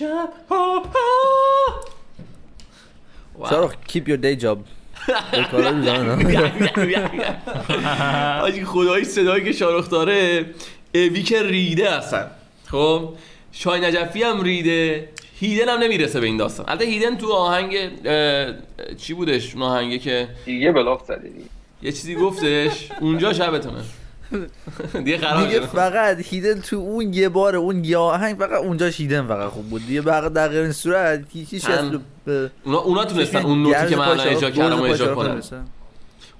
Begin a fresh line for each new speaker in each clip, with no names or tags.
شب. ها ها. واو.
شارخ keep your day job. کار روزانه.
آجی خدایی صدایی که شارخ داره اوی که ریده اصلا خب شای نجفی هم ریده. هیدن هم نمی‌رسه به این داستان. البته هیدن تو آهنگ اه، چی بودش؟ اون آهنگه که
دیگه بلاف زدی.
یه چیزی گفتش. اونجا شبتونه. دیگه خراب
دیگه فقط هیدن تو اون یه بار اون یه آهنگ فقط اونجاش هیدن فقط خوب بود. دیگه فقط در غیر این صورت هیچ به
اونا, اونا تونستن. اون نوتی که من اجرا کردم اجرا کنم.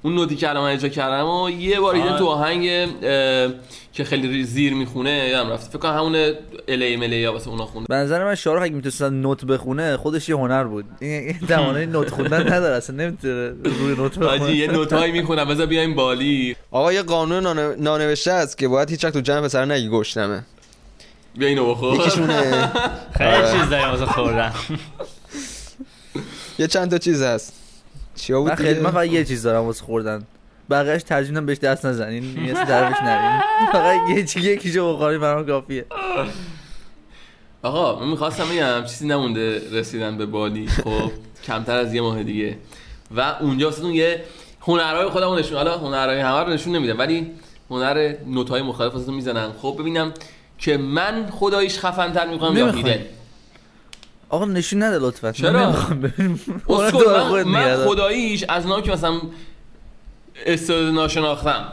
اون نوتی که الان اجرا کردم و یه بار
آه.
تو آهنگ اه، که خیلی زیر می‌خونه یادم رفته فکر کنم همون الی ملی یا واسه اونا خونده
به نظر من شارخ اگه می‌تونست نوت بخونه خودش یه هنر بود. این توانایی نوت خوندن نداره اصلا نمی‌تونه روی نوت
حاجی یه
بخونه
نوتایی می‌خونم بذار بیایم بالی.
آقا یه قانون نان- نانوشته است که باید هیچ وقت تو جمع پسر نگی گشتمه
بیا اینو بخور.
یکیشونه.
خیلی
آره.
چیز داریم واسه خوردن.
یه چند تا چیز هست. چیا بود
من خیلی
دیگه؟
من فقط یه چیز دارم واسه خوردن. بقیه‌اش ترجیح میدم بهش دست نزنین این دربش نرین فقط یه چیزی یکیشو بخوری برام کافیه.
آقا من می‌خواستم بگم چیزی نمونده رسیدن به بالی. خب کمتر از یه ماه دیگه. و اونجا واسه یه هنرهای خودمون نشون حالا هنرهای همه رو نشون نمیدم ولی هنر نوت‌های مختلف واسه می‌زنن. خب ببینم که من خداییش خفن تر می‌کنم یا
آقا نشون نده لطفا
چرا؟
من
من, من. خداییش از نام که مثلا استعداد ناشناختم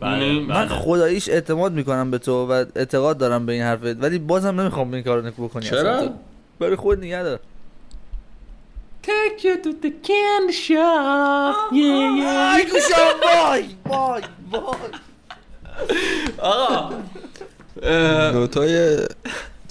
بله
من
بله.
خداییش اعتماد می‌کنم به تو و اعتقاد دارم به این حرفت ولی بازم نمی‌خوام این کارو نکو بکنی
چرا؟
برای خود نگه دار
Take you to the candy shop yeah, yeah.
ای گوشم وای وای وای
آقا اه،
نوتای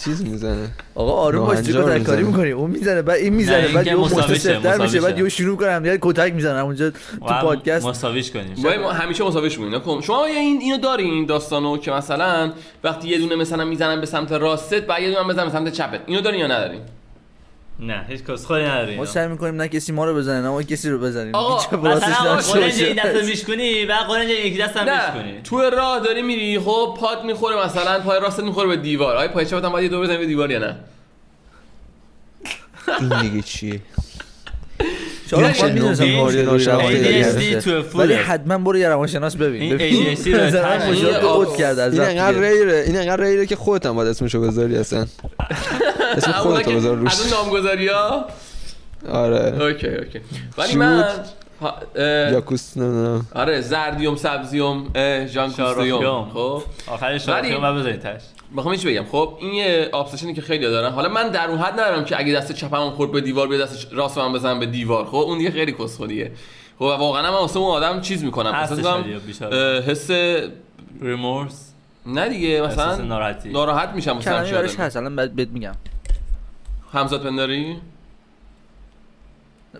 چیز می‌زنه.
آقا آروم باش چه
ناهنجار
کاری
می‌زنه.
می‌کنی. اون می‌زنه بعد این می‌زنه بعد
مساویشه،
مستسفتر میشه. بعد یهو شروع کنم یه کتک می‌زنم اونجا تو پادکست.
مساویش کنیم.
ما همیشه مساویش کنیم نکن. شما یه این اینو داری این داستانو که مثلا وقتی یه دونه مثلا می‌زنن به سمت راستت بعد یه دونه هم بزنن به سمت چپت. اینو داری یا نداری
نه هیچ کس خودی نداریم
ما سعی می‌کنیم نه کسی ما رو بزنه نه ما کسی رو بزنیم.
آقا،
مثلا. قرنج این دست میشکنی و قرنج یکی دست هم
نه
میشکنی.
تو راه داری میری خب پات می‌خوره مثلا پای راستت می‌خوره به دیوار. آیا پای چپت هم باید یه دور بزنی به دیوار یا نه؟
این دیگه چیه.
ولی حتما برو یه روانشناس ببین.
این. ADHD
مشکلات
این
کرده
انقدر ریره این انقدر ریره که خودت هم باید اسمشو بذاری اصلا. اسم
اونا
خودت
که
رو بذار روش
از اون نامگذاری ها
آره.
اوکی اوکی. ولی من
یاکوس نمی‌دونم
آره زردیوم سبزیوم کوستیوم
شاروخیوم.
خب.
آخر
ولی-
بذارید تش
بخوام چی بگم. خب این یه ابسشنی که خیلی دارن. حالا من در اون حد ندارم که اگه دست چپم خورد به دیوار بیا دست راست من بزنم به دیوار. خب اون دیگه خیلی کسخلیه خب واقعا من واسه اون آدم چیز می‌کنم.
بیچاره.
حس
ریمورس.
نه دیگه مثلا. ناراحت میشم. مثلا آدمی.
هست. الان بعد بهت میگم.
همزاد پنداری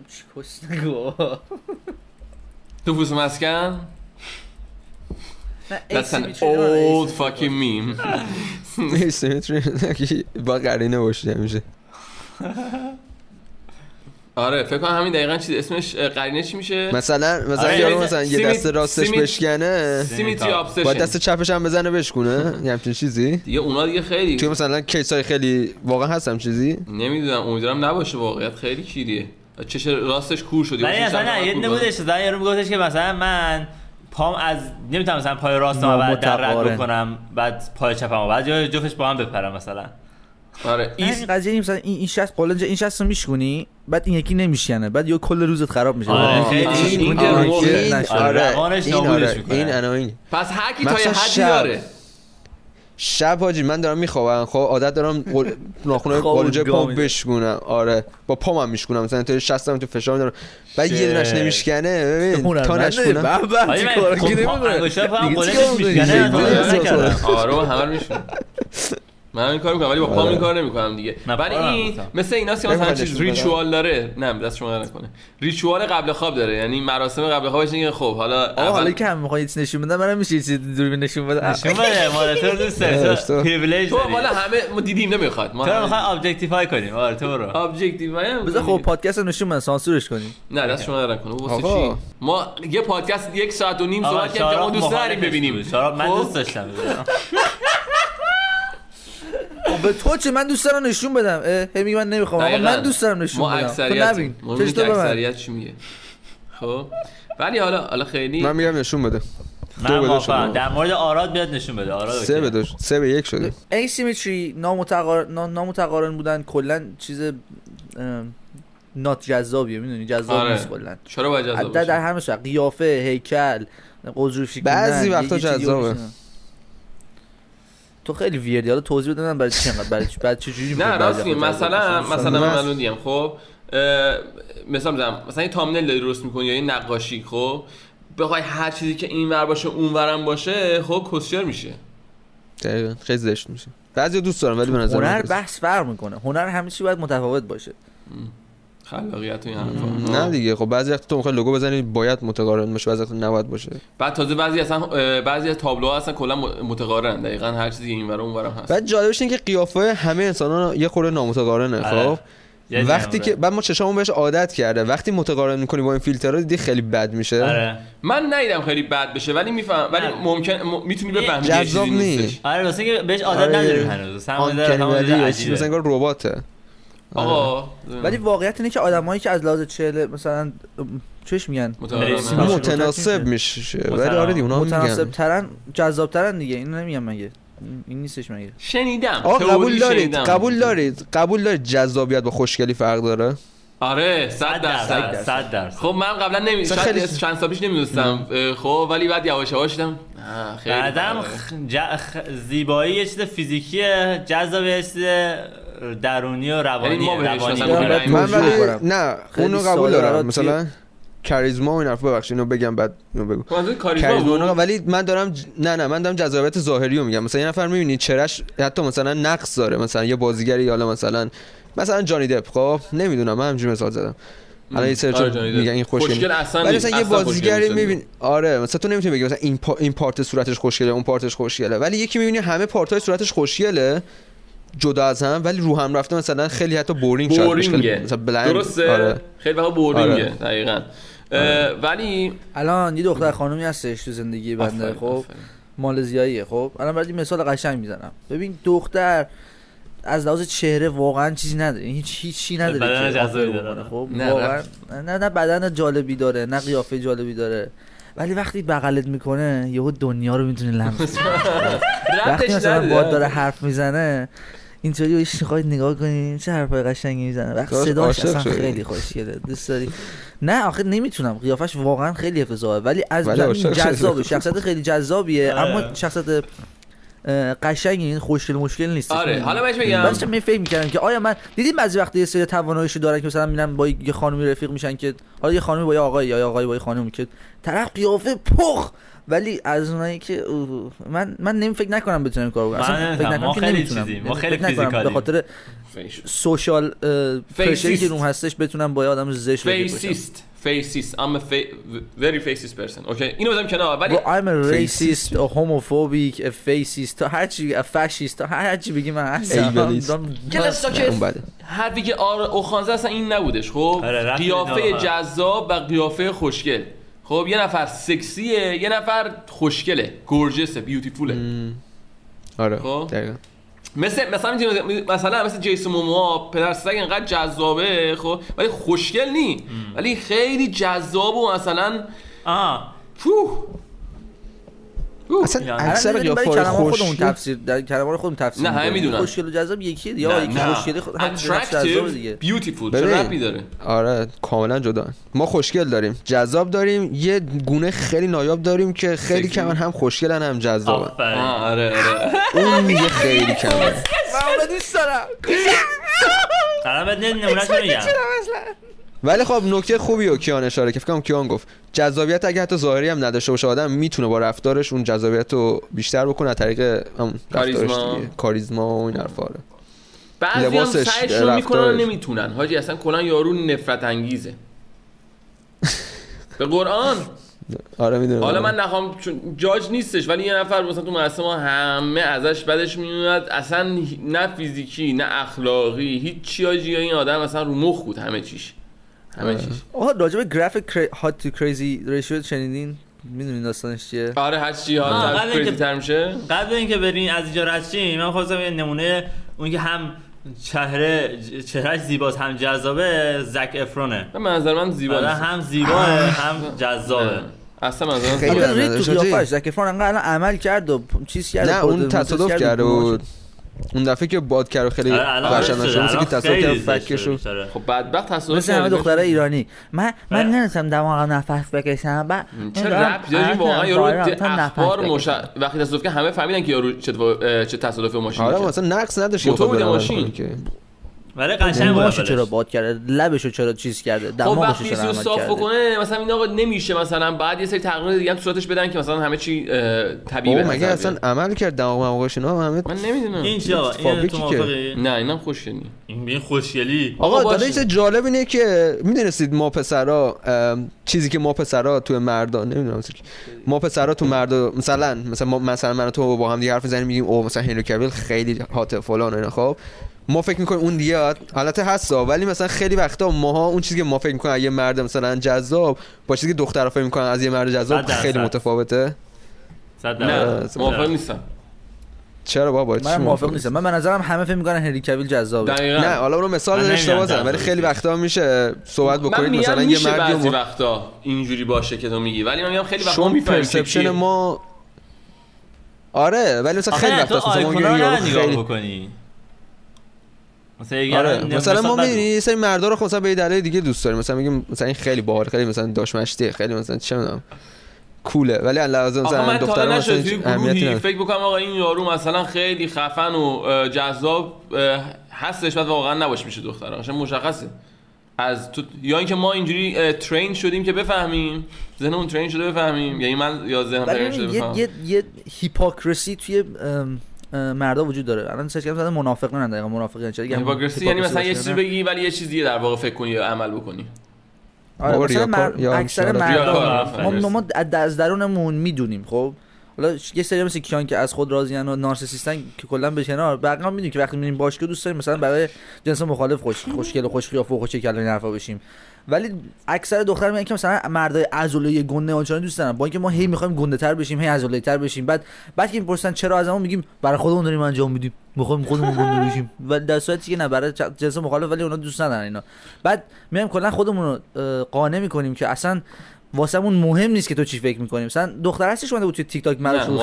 چی کس نگو.
تو فوس مسکن That's an
داره؟
old fucking meme.
با قرینه باشی همیشه
آره فکر کنم همین دقیقا چیز اسمش اه، قرینه چی میشه؟
مثلا مثلا
آره،
یارو
سیمی-
مثلا یه دست راستش
سیمی-
بشکنه.
سیمیتری
باید
باید دست چپش هم بزنه بشکونه. یه همچین چیزی.
دیگه اونا دیگه خیلی
توی مثلا کیس های خیلی واقعا هستم چیزی؟
نمی‌دونم امیدوارم نباشه واقعیت خیلی کیریه. چش راستش کور شدی
ولی اصلا نه یه نمودش مثلا یارو میگفتش که مثلا من پام از نمی‌تونم مثلا پای راستم رو بعد در رد. بکنم بعد پای چپم رو بعد جفتش با هم بپرم مثلا.
آره. ایس
این قضیه این مثلا این این شخص قولنج این شخص رو میشکنی بعد این یکی نمیشکنه بعد یه کل روزت خراب میشه.
آره، خیلی.
این-
این
آره،
این. آره. این آره. اناین
پس هر کی تا یه حدی
شب.
داره.
شب حاجی من دارم میخوابم. خب عادت دارم. ناخونه
گام
پام. بشکونم. آره. با پام هم میشکونم. مثلا تو شستم تو فشار میدارم. بعد یه دونش
شت.
نمیشکنه ببین تا
من
کارا
خب؟ میشکنه،
دیگه
من
چیکار
نکردم.
آره همه رو میشونم من این کار می‌کنم ولی با پام
آره.
این کار نمی‌کنم دیگه. ولی
رو
این
نمی‌کنم.
مثل ایناست که مثلا چیز. ریچوال داره. نه دست شما نکنه. ریچوال قبل خواب داره. یعنی مراسم قبل خوابش اینه که خب حالا
آقا حالا
اول
که هم می‌خواد چیز نشون بدم منم میشه یه چیزی دوربین نشون بدم
نشون بده دوست داری.
تو-
تو پریویلیج
تو حالا همه ما دیدیم نمی‌خواد. ما
تو می‌خوای objectify کنیم. آره تو برو.
هم
بذار خب پادکست رو نشون بدم سانسورش کنیم.
نه دست شما نکنه واسه. چی؟ ما یه پادکست یک ساعت و نیم صحبت کردیم که ما دوست نداریم ببینیم.
من
خب؟
دوست داشتم.
به تو چه؟ من دوست دارم نشون بدم. هی میگه من نمی‌خوام. آقا. من دوست دارم نشون
ما
بدم. تو
اکثریت
نبین. تو من؟
اکثریت چی میگه؟ خب. ولی حالا حالا خیلی
من میگم نشون بده.
من. در مورد آراد بیاد نشون بده. آراد
سه. به دو سه به یک شده.
asymmetry نامتقارن نا- نامتقارن بودن. کلا چیز نات جذابیه. می‌دونی؟ جذاب
آره.
نیست کلا.
چرا باید جذاب
در, همه قیافه هیکل قضروفی
بعضی وقتا جذابه.
تو خیلی ویردی حالا توضیح بده من برای چی انقدر برای چی بعد چه جوری
نه راست مثلا؟ مثلا من الان دیم خب مثلا می‌زنم مثلا یه تامنل داری درست می‌کنی یا یه نقاشی خب بخوای هر چیزی که این ور باشه اون ورم باشه خب کسچر میشه.
دقیقاً. خیلی زشت میشه. بعضی دوست دارم ولی به نظر
هنر بحث فرق می‌کنه. هنر چی باید متفاوت باشه.
خلاقیت و این حرفا.
نه دیگه خب بعضی وقت تو می‌خوای لوگو بزنی باید متقارن باشه بعضی وقت نباید باشه.
بعد تازه بعضی اصلا بعضی از تابلوها اصلا کلا متقارن. دقیقا هر چیزی این ور اون ورم هست.
بعد جالبش اینه که قیافه همه انسان یه خورده نامتقارنه
آره.
خب؟ وقتی
جمله.
که بعد ما چشامون بهش عادت کرده. وقتی متقارن می‌کنی با این فیلترها دیدی خیلی بد میشه؟
آره.
من ندیدم خیلی بد بشه ولی میفهم ولی
نه.
ممکن م- می‌تونی بفهمی
جذاب
چیزی
نیست.
آره واسه که بهش عادت
آره.
نداریم هنوز.
مثلا انگار رباته.
آقا
ولی واقعیت اینه که آدمایی که از لحاظ چهل مثلا چش میگن.
متناسب.
میشه. ولی. آره دیگه اونا
متناسب ترن جذاب ترن دیگه. اینو نمیگم مگه. این- نیستش مگه.
شنیدم.
آقا قبول دارید. قبول دارید. قبول دارید جذابیت با خوشگلی فرق داره؟
آره 100
صد
درصد
درصد. صد درصد.
خب من قبلا نمی
خیلی-
چند سال پیش نمی‌دونستم. خب ولی بعد یواش یواش دیدم خیلی
بعدم. خ- ج- خ- زیبایی یه چیز فیزیکیه جذاب یه چیز درونی و روانی
یعنی
روانی.
من ولی. نه اونو قبول دارم. مثلا کاریزما و این حرفا ببخشید اینو بگم بعد اینو بگو.
خب کاریزما
ولی من دارم ج- نه نه من دارم جذابیت ظاهری رو میگم. مثلا یه نفر می‌بینی چرش حتی مثلا نقص داره مثلا یه بازیگری حالا مثلا مثلا جانی دپ خب؟ نمی‌دونم من همینجوری مثال زدم. الان یه سری
آره،.
میگن این خوشگل
خوشگل اصلا
ولی. مثلا یه بازیگری
نیست.
می‌بینی آره مثلا تو نمی‌تونی بگی مثلا این پا... این پارت صورتش خوشگله اون پارتش خوشگله. ولی یکی می‌بینی همه پارت های صورتش خوشگله جدا از هم ولی رو هم رفته مثلا خیلی حتی بورینگ.
بورینگه
مثلا بلند
درسته
آره.
خیلی وقتا بورینگه
آره.
دقیقاً اه، ولی
الان یه دختر خانومی هستش تو زندگی بنده خب. مالزیاییه خب الان برای مثال قشنگ می‌زنم ببین دختر از لحاظ چهره واقعا چیزی نداره هیچ هیچی نداره
بدن جذابی داره.
خب
نه،
واقعا. نه نه بدن جالبی داره نه قیافه جالبی داره ولی وقتی بغلت می‌کنه یهو دنیا رو می‌تونه لمس کنه. وقتی مثلا. باد داره حرف می‌زنه اینطوری بهش می‌خواید نگاه کنی چه حرفای قشنگی می‌زنه وقتی
داشت
صداش اصلا. خیلی خوشگله دوست داری نه آخه نمی‌تونم قیافش واقعا خیلی افتضاحه ولی از. جذابه شخصیت خیلی جذابیه. اما شخصیت اه، قشنگی این خوشگل مشکل نیست
آره حالا بهش بگم
می فکر می‌کردم که آیا من دیدیم بعضی وقتا یه سری تواناییشو دارن که مثلا میرن با یه خانمی رفیق میشن که حالا یه خانمی با یه آقایی یا یه آقایی با یه خانمی که طرف قیافه پخ ولی از اونایی که اوه، من من نمی فکر نکنم بتونم کارو کنم.
من
اصلا فکر
نمی‌فهم.
نکنم
ما
که
خیلی
نمی‌تونم.
چیزیم. ما
یعنی
خیلی
فکر نکنم به. خاطر سوشال پرشری که
فیسیست.
روم هستش بتونم با یه آدم زشت.
فیسیست فیسیست I'm a fa- very faces person. اوکی اینو بزنم کنار. ولی
I'm a
Racist.
a homophobic, a fascist تا هر چی a fascist. تا هر چی بگی من هستم.
بده
حرفی که آر اوخانزه اصلا این نبودش خب؟
آره،
قیافه. جذاب و قیافه خوشگل. خب یه نفر سکسیه یه نفر خوشگله گورجسه بیوتیفوله
آره
خب.
دقیقاً.
مثل مثلا مثلا مثل جیسون موموا پدر سگ اینقدر جذابه خب؟ ولی خوشگل نی. ولی خیلی جذاب و مثلا
آه
فوه.
اصلا اکثر قیافه
کلمه خودمون
خوشگل
تفسیر در کلمه خودمون تفسیر
نه، همه. می‌دونن.
خوشگل و جذاب یکیه دیگه یکی
نه.
خوشگلی خود دیگه.
beautiful چه. ربطی داره؟
آره کاملا جدا. ما خوشگل داریم. جذاب داریم. یه گونه خیلی نایاب داریم که خیلی. کمن هم خوشگلن هم جذابن.
آره آره.
اون دیگه خیلی کمه.
من دوست دارم.
الان بهت نمونهش میگم.
ولی خب نکته خوبی و کیان اشاره که فکر کنم کیان گفت. جذابیت اگه حتی ظاهری هم نداشته باشه آدم می‌تونه با رفتارش اون جذابیت رو بیشتر بکنه از طریق
کاریزما.
کاریزما و این حرفا
بعضی هم سعیشون می‌کنن. نمی‌تونن. حاجی اصلا کلا یارو نفرت انگیزه. به قرآن.
آره می‌دونم.
حالا من نخوام چون جاج نیستش ولی یه نفر مثلا تو مدرسه ما همه ازش بدش میاد اصلا نه فیزیکی نه اخلاقی هیچ چی حاجی. این آدم اصلا رو مخ بود همه چیش. همه چیش
آها راجع به گرافیک هات تو کریزی ریشیو شنیدین می‌دونین داستانش چیه؟
آره هر چی
آه،
ها
قبل اینکه-
تر میشه.
قبل اینکه برین از اینجا رد من خواستم یه نمونه اون که هم چهره چهرهش زیباست هم جذابه زک افرونه
من منظر من زیبا
آره. هم زیباه هم جذابه.
اصلا منظر من
خیلی
تو قیافش زک افرون انقدر عمل کرد و چیز کرد
نه اون تصادف
کرد و
کرده
بیمار
بود. اون دفعه که باد کرد و خیلی
آره،
قشنگ مثل که تصادف کرد فکش رو
بیچاره.
خب بدبخت تصادف
مثل همه. دختره ایرانی من من
نه.
نمی‌تونم دماغم نفس بکشم بعد
چه رب داری واقعا یارو اخبار مش... وقتی تصادف کرد همه فهمیدن که یارو چه چه تصادف ماشین
آره. مثلا نقص نداشت
موتور
که بلند
ماشین.
ولی قشنگ بود
چرا. باد کرده؟ لبشو چرا چیز کرده؟
خب
دماغشو
وقتی
چرا
صاف بکنه مثلا این آقا نمیشه مثلا بعد یه سری تغییر دیگه هم تو صورتش بدن که مثلا همه چی طبیعی به
مگه اصلا. عمل کرد دماغ مماغش اینا همه
من نمی‌دونم.
این آقا این تو
نه اینم خوشگلی.
این خوشگلی.
آقا.
داده چیز جالب اینه که می‌دونستید ما پسرا چیزی که ما پسرا تو مردا نمی‌دونم ما پسرا تو مردا مثلا مثلا ما مثلا من تو با هم دیگه حرف می‌زنیم میگیم او مثلا هنری کویل خیلی هات فلان و اینا خب؟ ما فکر می‌کنیم اون دیگه البته هستا ولی مثلا خیلی وقتا ماها اون چیزی که ما فکر می‌کنیم از یه مرد مثلا جذاب با چیزی که دخترها فکر می‌کنن از یه مرد جذاب. خیلی متفاوته.
صد
نه. موافق نیستم.
چرا بابا؟ چی
من موافق نیستم. من به نظرم همه فکر می‌کنن هنری کویل جذابه.
نه حالا اونو مثال اشتباه زدم ولی خیلی. وقتا میشه صحبت بکنید. مثلا یه مردی
بعضی وقتا اینجوری باشه که تو میگی. ولی من میگم خیلی وقتا کیه.
ما آره ولی مثلا خیلی
نه،
وقت
تو
هست مثلا ما
نگاه
خیلی
بکنی. مثلا
آره. مثلا ما می‌بینی یه سری مردا رو خب مثلا به دلیل دیگه دوست داریم. مثلا میگیم مثلا این خیلی باحال خیلی مثلا داش مشتیه خیلی مثلا چه می‌دونم cool ه. ولی لحاظ مثلا
حالا
مثلا اهمیتی
فکر بکنم آقا این یارو مثلا خیلی خفن و جذاب هستش بعد واقعا نباشه میشه دخترها قشنگ مشخصه. از تو یا اینکه ما اینجوری train شدیم که بفهمیم. ذهنمون train شده بفهمیم. یعنی من یا ذهنم train شده
ببین،
بفهمم.
یه یه یه hypocrisy توی ام، مردا وجود داره. الان سرچ کردم منافق نه دقیقاً منافق یعنی چی؟ دیگه
hypocrisy یعنی مثلا یه چیزی. بگی ولی یه چیز دیگه در واقع فکر کنی یا عمل بکنی.
آره مثلا مر... اکثر مردا ما. ما از درونمون می‌دونیم خب؟ حالا یه سری مثل کیان که از خود راضیان و نارسیسیستن که کلا به کنار بقیه هم می‌دونیم که وقتی میریم باشگاه دوست داریم مثلا برای جنس مخالف خوش خوشگل و خوش قیافه و خوش کله این حرفا بشیم. ولی اکثر دختر میگن که مثلا مردای عضله گنده آنچنانی دوست دارن. با اینکه ما هی می‌خوایم گنده تر بشیم هی عضله تر بشیم. بعد بعد که می‌پرسن چرا از میگیم برای خودمون داریم انجام میدیم. می‌خوایم خودمون گنده بشیم. ولی در صورتی که نه برای جنس مخالف ولی اونا دوست ندارن اینا. بعد میایم کلا خودمون رو قانع می‌کنیم که اصلا واسمون مهم نیست که تو چی فکر می‌کنیم مثلا دختر هستش اومده بود توی تیک تاک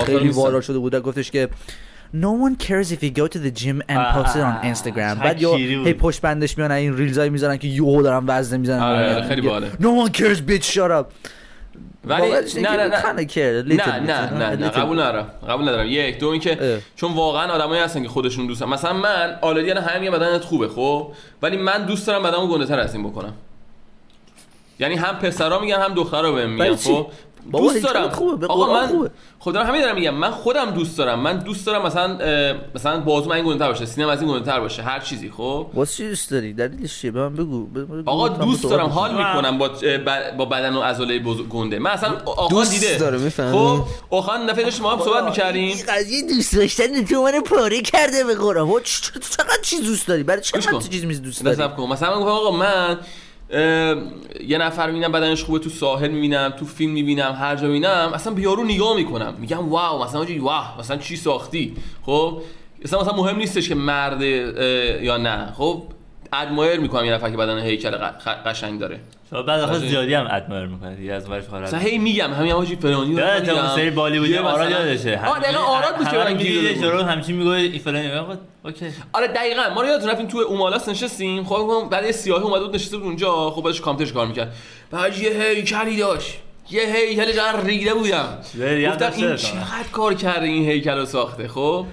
خیلی. وایرال شده بود و گفتش که No one cares if you go to the gym and post it on
آه،
Instagram.
چه
بعد یا
بود.
هی پشت بندش میان این ریلزایی می‌ذارن که یو دارن وزنه می‌زنن.
آره، خیلی باحاله.
No one cares bitch. Shut up.
ولی نه نه نه. نه نه نه قبول ندارم. قبول ندارم. یک دو اینکه. چون واقعا آدمایی هستن که خودشون دوستن مثلا من آلردی الان همه میگن بدنت خوبه خب؟ ولی من دوست دارم بدنمو گنده تر از این بکنم. یعنی هم پسرا میگن هم دخترا بهم میگن؟ خب؟ دوست دارم.
خوبه، به
آقا من
خوبه.
دارم همین دارم میگم. من خودم دوست دارم. من دوست دارم مثلا مثلا بازو من این گنده تر باشه سینم از این گنده تر باشه هر چیزی خب؟
واسه چی دوست داری؟ دلیلش چیه؟ به من بگو. بگو.
آقا دوست دارم.
حال
می‌کنم با با بدن و عضله بزرگ گنده. من اصلا
دوست
دیده.
داره، می‌فهمی؟
خب آخان دفعه داشتیم ما هم صحبت می‌کردیم.
این قضیه دوست داشتن تو من پاره کرده به قرآن. چ- چقدر چیز دوست داری؟ برای چقدر. چیز چیز دوست داری؟
مثلا من گفتم آقا من یه نفر می‌بینم بدنش خوبه تو ساحل می‌بینم تو فیلم می‌بینم هر جا می‌بینم اصلا به یارو نگاه می‌کنم. میگم واو مثلا واو مثلا چی ساختی؟ خب اصلا مثلا مهم نیستش که مرد یا نه. خب ادمایر می‌کنم یه نفر که بدن هیکل قشنگ داره.
شما بعد آخه
قشنگ.
زیادی هم ادمایر می‌کنه دیگه از ورش خارج
هی میگم همین آجی فلانی رو میگم.
اون سری بالیوودی
یه
آراد یادشه.
آه دقیقا آراد بود که من گیر.
جلو همچین میگه این فلانی آقا اوکی.
آره دقیقا. ما رو یادتون رفتیم تو اومالاس نشستیم. خب گفتم بعد یه سیاهی اومده بود نشسته بود اونجا. خب بعدش کامپیوترش کار می‌کرد. بعد یه هیکلی داشت. یه هیکل چقدر ریده بودم. گفتم این. چقدر کار کرده این هیکل رو ساخته. خب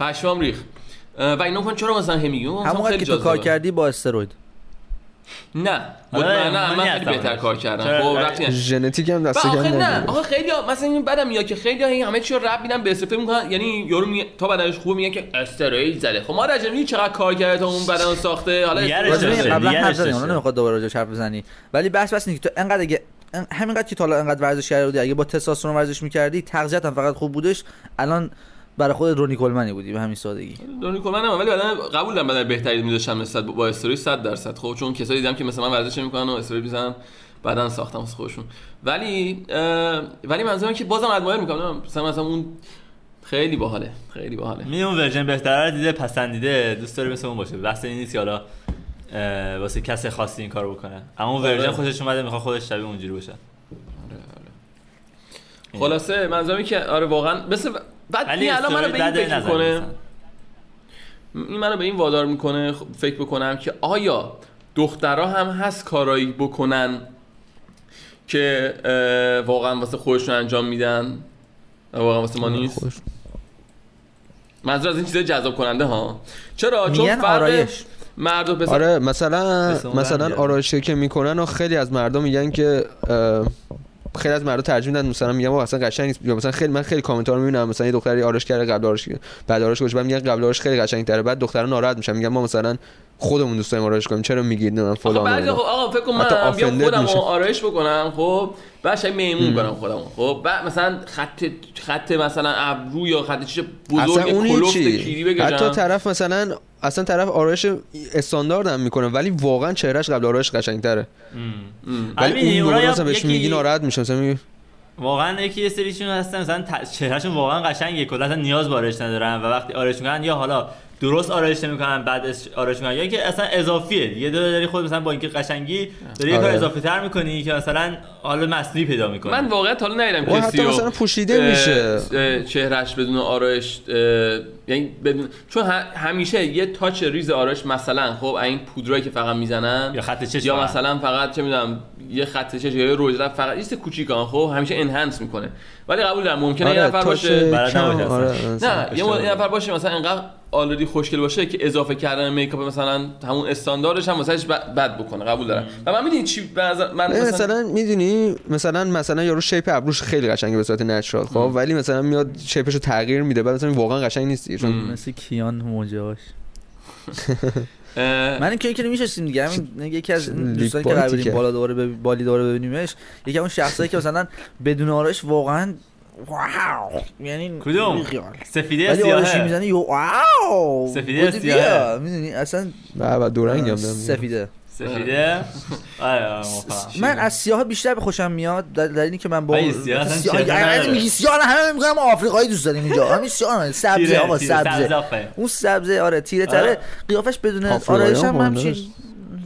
پشمام ریخ و اینا کن چرا مثلا همی
همون که تو کار کردی با استروید.
نه. مطمئنا من خیلی. بهتر کار کردم؟ خب رفتی
ژنتیک هم دست کم
آخه نه. آخه خیلی ها مثلا این بدم میاد که خیلی ها این همه چی رو رب میدن به استفاده می‌کنن. یعنی یارو میگه تا بدنش خوبه میگن که استروید زده. خب ما رجمی چقدر کار کرده تا اون بدن ساخته؟ حالا
قبلا حرف زدیم. حالا نمی‌خواد دوباره راجعش حرف بزنی. ولی بحث بس اینه که تو انقدر اگه همینقدر که تا حالا انقدر ورزش کرده بودی اگه با تستوسترون ورزش می‌کردی تغذیت هم فقط خوب بودش. الان برای خود رونی کلمنی بودی به همین سادگی.
دونی کلمن هم ولی بدن قبول دارم بدن بهتری می‌داشتم نسبت با استروید 100 درصد. خب چون کسایی دیدم که مثلا من ورزش نمی‌کنن و استروید می‌زنن بدن ساختم واسه خودشون. ولی ولی منظورم که بازم ادمایر می‌کنم. مثلا مثلا اون خیلی باحاله خیلی باحاله.
می اون ورژن بهتره؟ دیده پسندیده دوست داره مثل اون باشه. بحث این نیست که حالا واسه کسی خاصی این کارو بکنه. اما اون ورژن
آره.
خوشش اومده می‌خواد خودش شبیه اونجوری باشه.
خلاصه منظورم که آره واقعا مثل بعد
ولی
این الان منو به این فکر می‌کنه. این منو به این وادار می‌کنه خب، فکر بکنم که آیا دخترها هم هست کارایی بکنن که واقعا واسه خودشون انجام میدن واقعا واسه ما نیست
خوش.
منظور از این چیزای جذاب کننده ها چرا چون فرق
آرایش
مرد و پسر
آره مثلا مثلا. آرایشی که می‌کنن و خیلی از مردم میگن که خیلی از مردم ترجیح میدن مثلا "آقا اصلا قشنگ نیست. یا مثلا خیلی من خیلی کامنت ها رو می‌بینم مثلا یه دختری آرایش کرده قبل آرایش بعد آرایش گوش بعد میگن قبل آرایش خیلی قشنگ تره بعد دخترا ناراحت میشن میگن ما مثلا خودمون دوست داریم آرایش کنیم چرا میگید نه
آخه
فلان
بعضی
اینا.
خب آقا فکر کن
حتی
من بیام خودم آرایش بکنم خب؟ بعد شاید میمون کنم خودمو خب؟ بعد مثلا خط خط مثلا ابرو یا خط چیز بزرگ کلفت کیری بکشم.
حتی طرف مثلا اصلا طرف آرایش استاندارد هم می‌کنه ولی واقعا چهرهش قبل آرایش قشنگتره. ولی اون موقع مثلا بهش میگی ناراحت میشه مثلا میگی
واقعا یکی یه سریشون هستن مثلا ت- چهرهشون واقعا قشنگه کلا اصلا نیاز به آرایش ندارن و وقتی آرایش می‌کنن یا حالا درست آرایش نمی‌کنن بعد آرایش می‌کنن یا که اصلا اضافیه دیگه داری داری خود مثلا با اینکه قشنگی داری یه
آره.
کار اضافی تر می‌کنی که مثلا حالا مصنوعی پیدا می‌کنی
من واقعا تا حالا ندیدم کسی
حتی
رو،
مثلا پوشیده
اه،
میشه.
اه، چهرهش بدون آرایش یعنی بدون چون همیشه یه تاچ ریز آرایش مثلا خب این پودرایی که فقط می‌زنن
یا خط چشم
یا
فقط.
مثلا فقط چه می‌دونم یه خط چش یا یه روز رفت فقط یه کوچیکان خب همیشه انهانس می‌کنه ولی قبول دارم ممکنه یه نفر
آره
باشه
بلد.
آره،
نه. یه یه نفر باشه مثلا انقدر آلردی خوشگل باشه که اضافه کردن میکاپ مثلا همون استانداردش هم واسهش بد بکنه قبول دارم و من می‌دونی چی من مثلا
مثلا می‌دونی مثلا مثلا یارو شیپ ابروش خیلی قشنگه به صورت نچرال خب ولی مثلا میاد شیپشو تغییر میده بعد مثلا واقعا قشنگ نیست چون.
مثل کیان موجهاش من اینکه اینکه میشستیم دیگه همین یکی از دوستانی که قرار
که.
بالا دوباره بب... بالی دوباره ببینیمش یکی اون شخصایی که مثلا بدون آرایش واقعا واو یعنی
کدوم؟ سفیده
ولی آرایشی
سیاهه
می‌زنی یو واو
سفیده.
بیا. می‌دونی اصلا
و و دو رنگ هم دارم.
سفیده
سفیده آره آره،.
من از سیاه بیشتر به خوشم میاد در در اینی که من با
سیاه.
میگی سیاه همه میگم آفریقایی دوست داریم اینجا همین سیاه نه سبزه آقا سبزه. اون سبزه آره تیره تره
آره.
قیافش بدون
آفریقایی
آرایش هم
هم
همچین.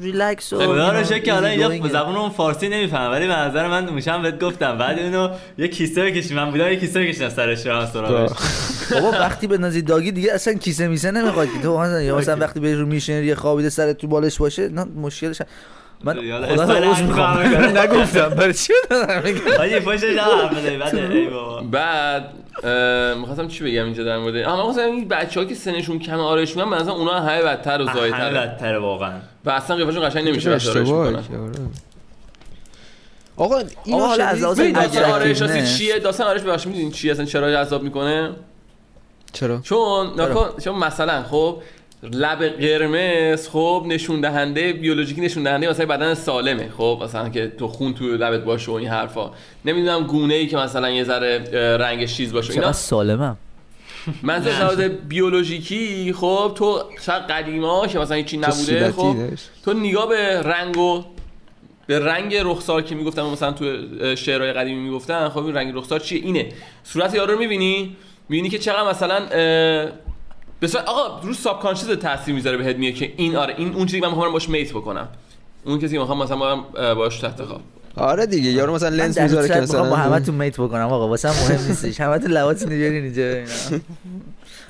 ریلکس و
خدا رو شکر که حالا
easy
اینجا. زبان اون فارسی نمیفهم ولی به نظر من موشم بهت گفتم. بعد اینو یه کیسه بکشی. من بودم یه کیسه بکشیدم سرش رو سراغش.
بابا وقتی به نازی داگی دیگه اصلا کیسه میسه نمی‌خواد که. تو مثلا مثلا. وقتی به رو میشنری خوابیده سر تو بالش باشه نه مشکلش هم- من خدا
استایل
رو عذر
هنگ
می‌خوام. نگفتم برای چی دارم میگم؟
بزنی بعد
می‌خواستم چی بگم اینجا در مورد؟ آها من خواستم این بچه‌ها که سنشون کم آرایش می‌کنن مثلا اونا همه بدتر و
همه
زایدتره
بدتره واقعا.
و اصلا قیافشون قشنگ نمیشه
آره. آقا
آقا، حالا از؟ لحاظ
داستان. راستی چیه؟ داستان آرایش ببخشید می‌دونین چیه اصلا چرا جذاب می‌کنه؟
چرا؟
چون نکن چون مثلا خب لب قرمز خب نشون دهنده بیولوژیکی نشون دهنده مثلا بدن سالمه. خب مثلا که تو خون تو لبت باشه و این حرفا. نمی‌دونم گونه ای که مثلا یه ذره اه، رنگش چیز باشه. اینا
سالمم؟
از لحاظ بیولوژیکی خب تو شاید قدیما که مثلا هیچی نبوده خب. تو نگاه به رنگ و به رنگ رخسار که می‌گفتن مثلا تو شعرهای قدیمی می‌گفتن خب این رنگ رخسار چیه؟ اینه. صورت یارو رو می‌بینی؟ می‌بینی که چقدر مثلا صورت آقا رو ساب کانشس تاثیر می‌ذاره بهت میگه که این آره این اون چیزی که من می‌خوام باش میت بکنم. اون کسی که می‌خوام مثلا با هم باش تحت خواب.
آره دیگه یارو مثلا لنز می‌ذاره که
می‌خوام با
مثلا
همتون میت بکنم آقا واسه مهم نیستش. همتون لواتون بیارین اینجا اینا.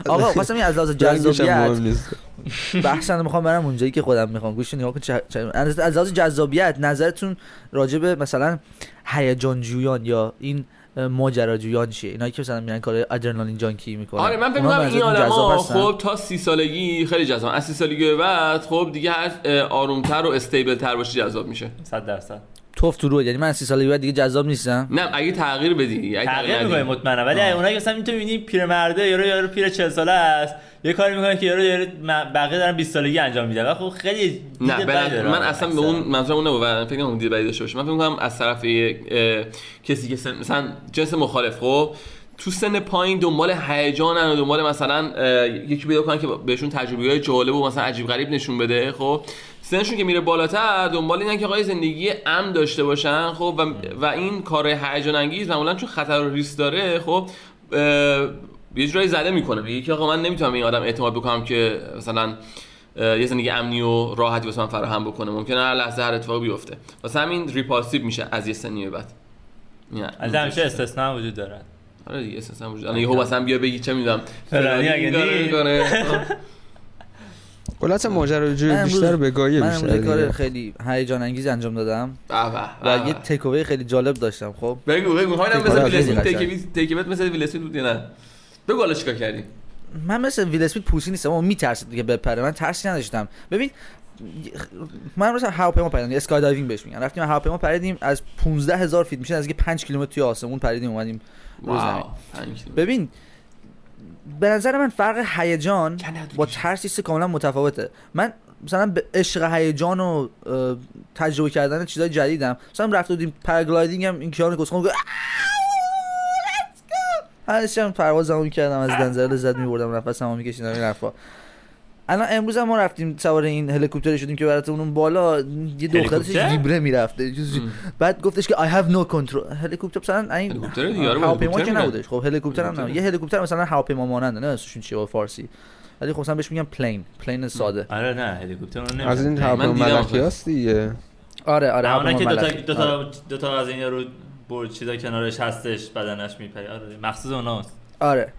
آقا خواستم این از لحاظ جذابیت. بحثا می‌خوام برم اونجایی که خودم می‌خوام. گوش نگاه کن چه- چه- از لحاظ جذابیت نظرتون راجع به مثلا هیجان جویان یا این ماجراجویان چیه؟ اینایی که مثلا میرن کار ادرنالین جانکی می‌کنن.
آره من فکر می‌کنم این آدما؟ خب تا سی سالگی خیلی جذاب از سی سالگی به بعد خب دیگه هر آرومتر و استیبل تر باشی جذاب میشه.
100 درصد.
توف تو رو یعنی من از سی سالگی بعد دیگه جذاب نیستم.
نه اگه تغییر بدی اگه
تغییر. می‌کنه مطمئنا ولی اونایی که مثلا می‌تونی ببینی پیرمرده یارو یارو پیر 40 ساله است. یه کاری می‌کنه که یارو یارو بقیه دارن 20 سالگی انجام میدن. و خب خیلی
نه
بدی
من اصلا به. اون منظورم اون نبود. فکر کنم دید بدی داشته باشه. من فکر می‌کنم از طرف اه، کسی که سن مثلا جنس مخالف خب تو سن پایین دنبال هیجانن و دنبال مثلا اه، یکی پیدا کنن که بهشون تجربه های جالب و مثلا عجیب غریب نشون بده خب. سنشون که میره بالاتر دنبال اینن که آقای زندگی امن داشته باشن خب و, و این کار هیجان انگیز معمولا چون خطر و ریسک داره خب یه جورایی زده می‌کنه میگه که آقا من نمی‌تونم به این آدم اعتماد بکنم که مثلا یه زندگی امنی و راحتی واسه من فراهم بکنه. ممکنه هر لحظه هر اتفاقی بیفته. واسه همین ریپالسیو میشه از یه سنی به بعد. نه
از همیشه استثنا وجود داره
آره دیگه اساسا وجود الان یهو مثلا بیا بگی چه می‌دونم.
فلانی اگه
کلا اصلا ماجرا
من
جوری
امروز-
بیشتر بگاهی
من
بیشتر
امروز یه کار. خیلی هیجان انگیز انجام دادم.
به به،
و
به
یه
به.
تیکوی خیلی جالب داشتم خب.
بگو بگو. حالا مثل
خیلی
ویل اسمیت
قشنگ.
تیکیبت تیکیبت مثل ویل اسمیت بود یا نه؟ بگو حالا چیکار کردی.
من مثل ویل اسمیت pussy نیستم اما میترسید دیگه بپره. من ترسی نداشتم. ببین من مثلا هواپیما پریدم. skydiving بهش میگن. رفتیم هواپیما پریدیم از 15 هزار feet میشه از 5 کیلومتر توی آسمون پریدیم اومدیم رو زمین. ببین به نظر من فرق هیجان با ترس چیز کاملا متفاوته. من مثلا به عشق هیجان و تجربه کردن چیزای جدیدم. مثلا رفته بودیم paragliding هم این کیان گسخون گفت هرچی هم پروازمو می‌کردم از دنزل لذت میبردم نفسمو میکشیدم این حرفا. الان امروز هم ما رفتیم سوار این هلیکوپتر شدیم که براتون اون بالا یه دخترش؟ ویبره می‌رفته. بعد گفتش که I have no control هلیکوپتر مثلا این
هلیکوپتر دیگه، آره،
هواپیما که. نبودش خب هلیکوپتر هم
هلیکوپتر.
نه. یه هلیکوپتر مثلا هواپیما ماننده نه اسمشون چیه فارسی ولی خب مثلا بهش میگن پلین پلین ساده
آره نه هلیکوپتر اون
از این. هواپیما
من دیدم
ملکی هست دیگه
آره آره
همونا که دو تا. دو
آره.
تا دو تا از اینا رو برد چیزا کنارش هستش بدنش میپره آره مخصوص اوناست
آره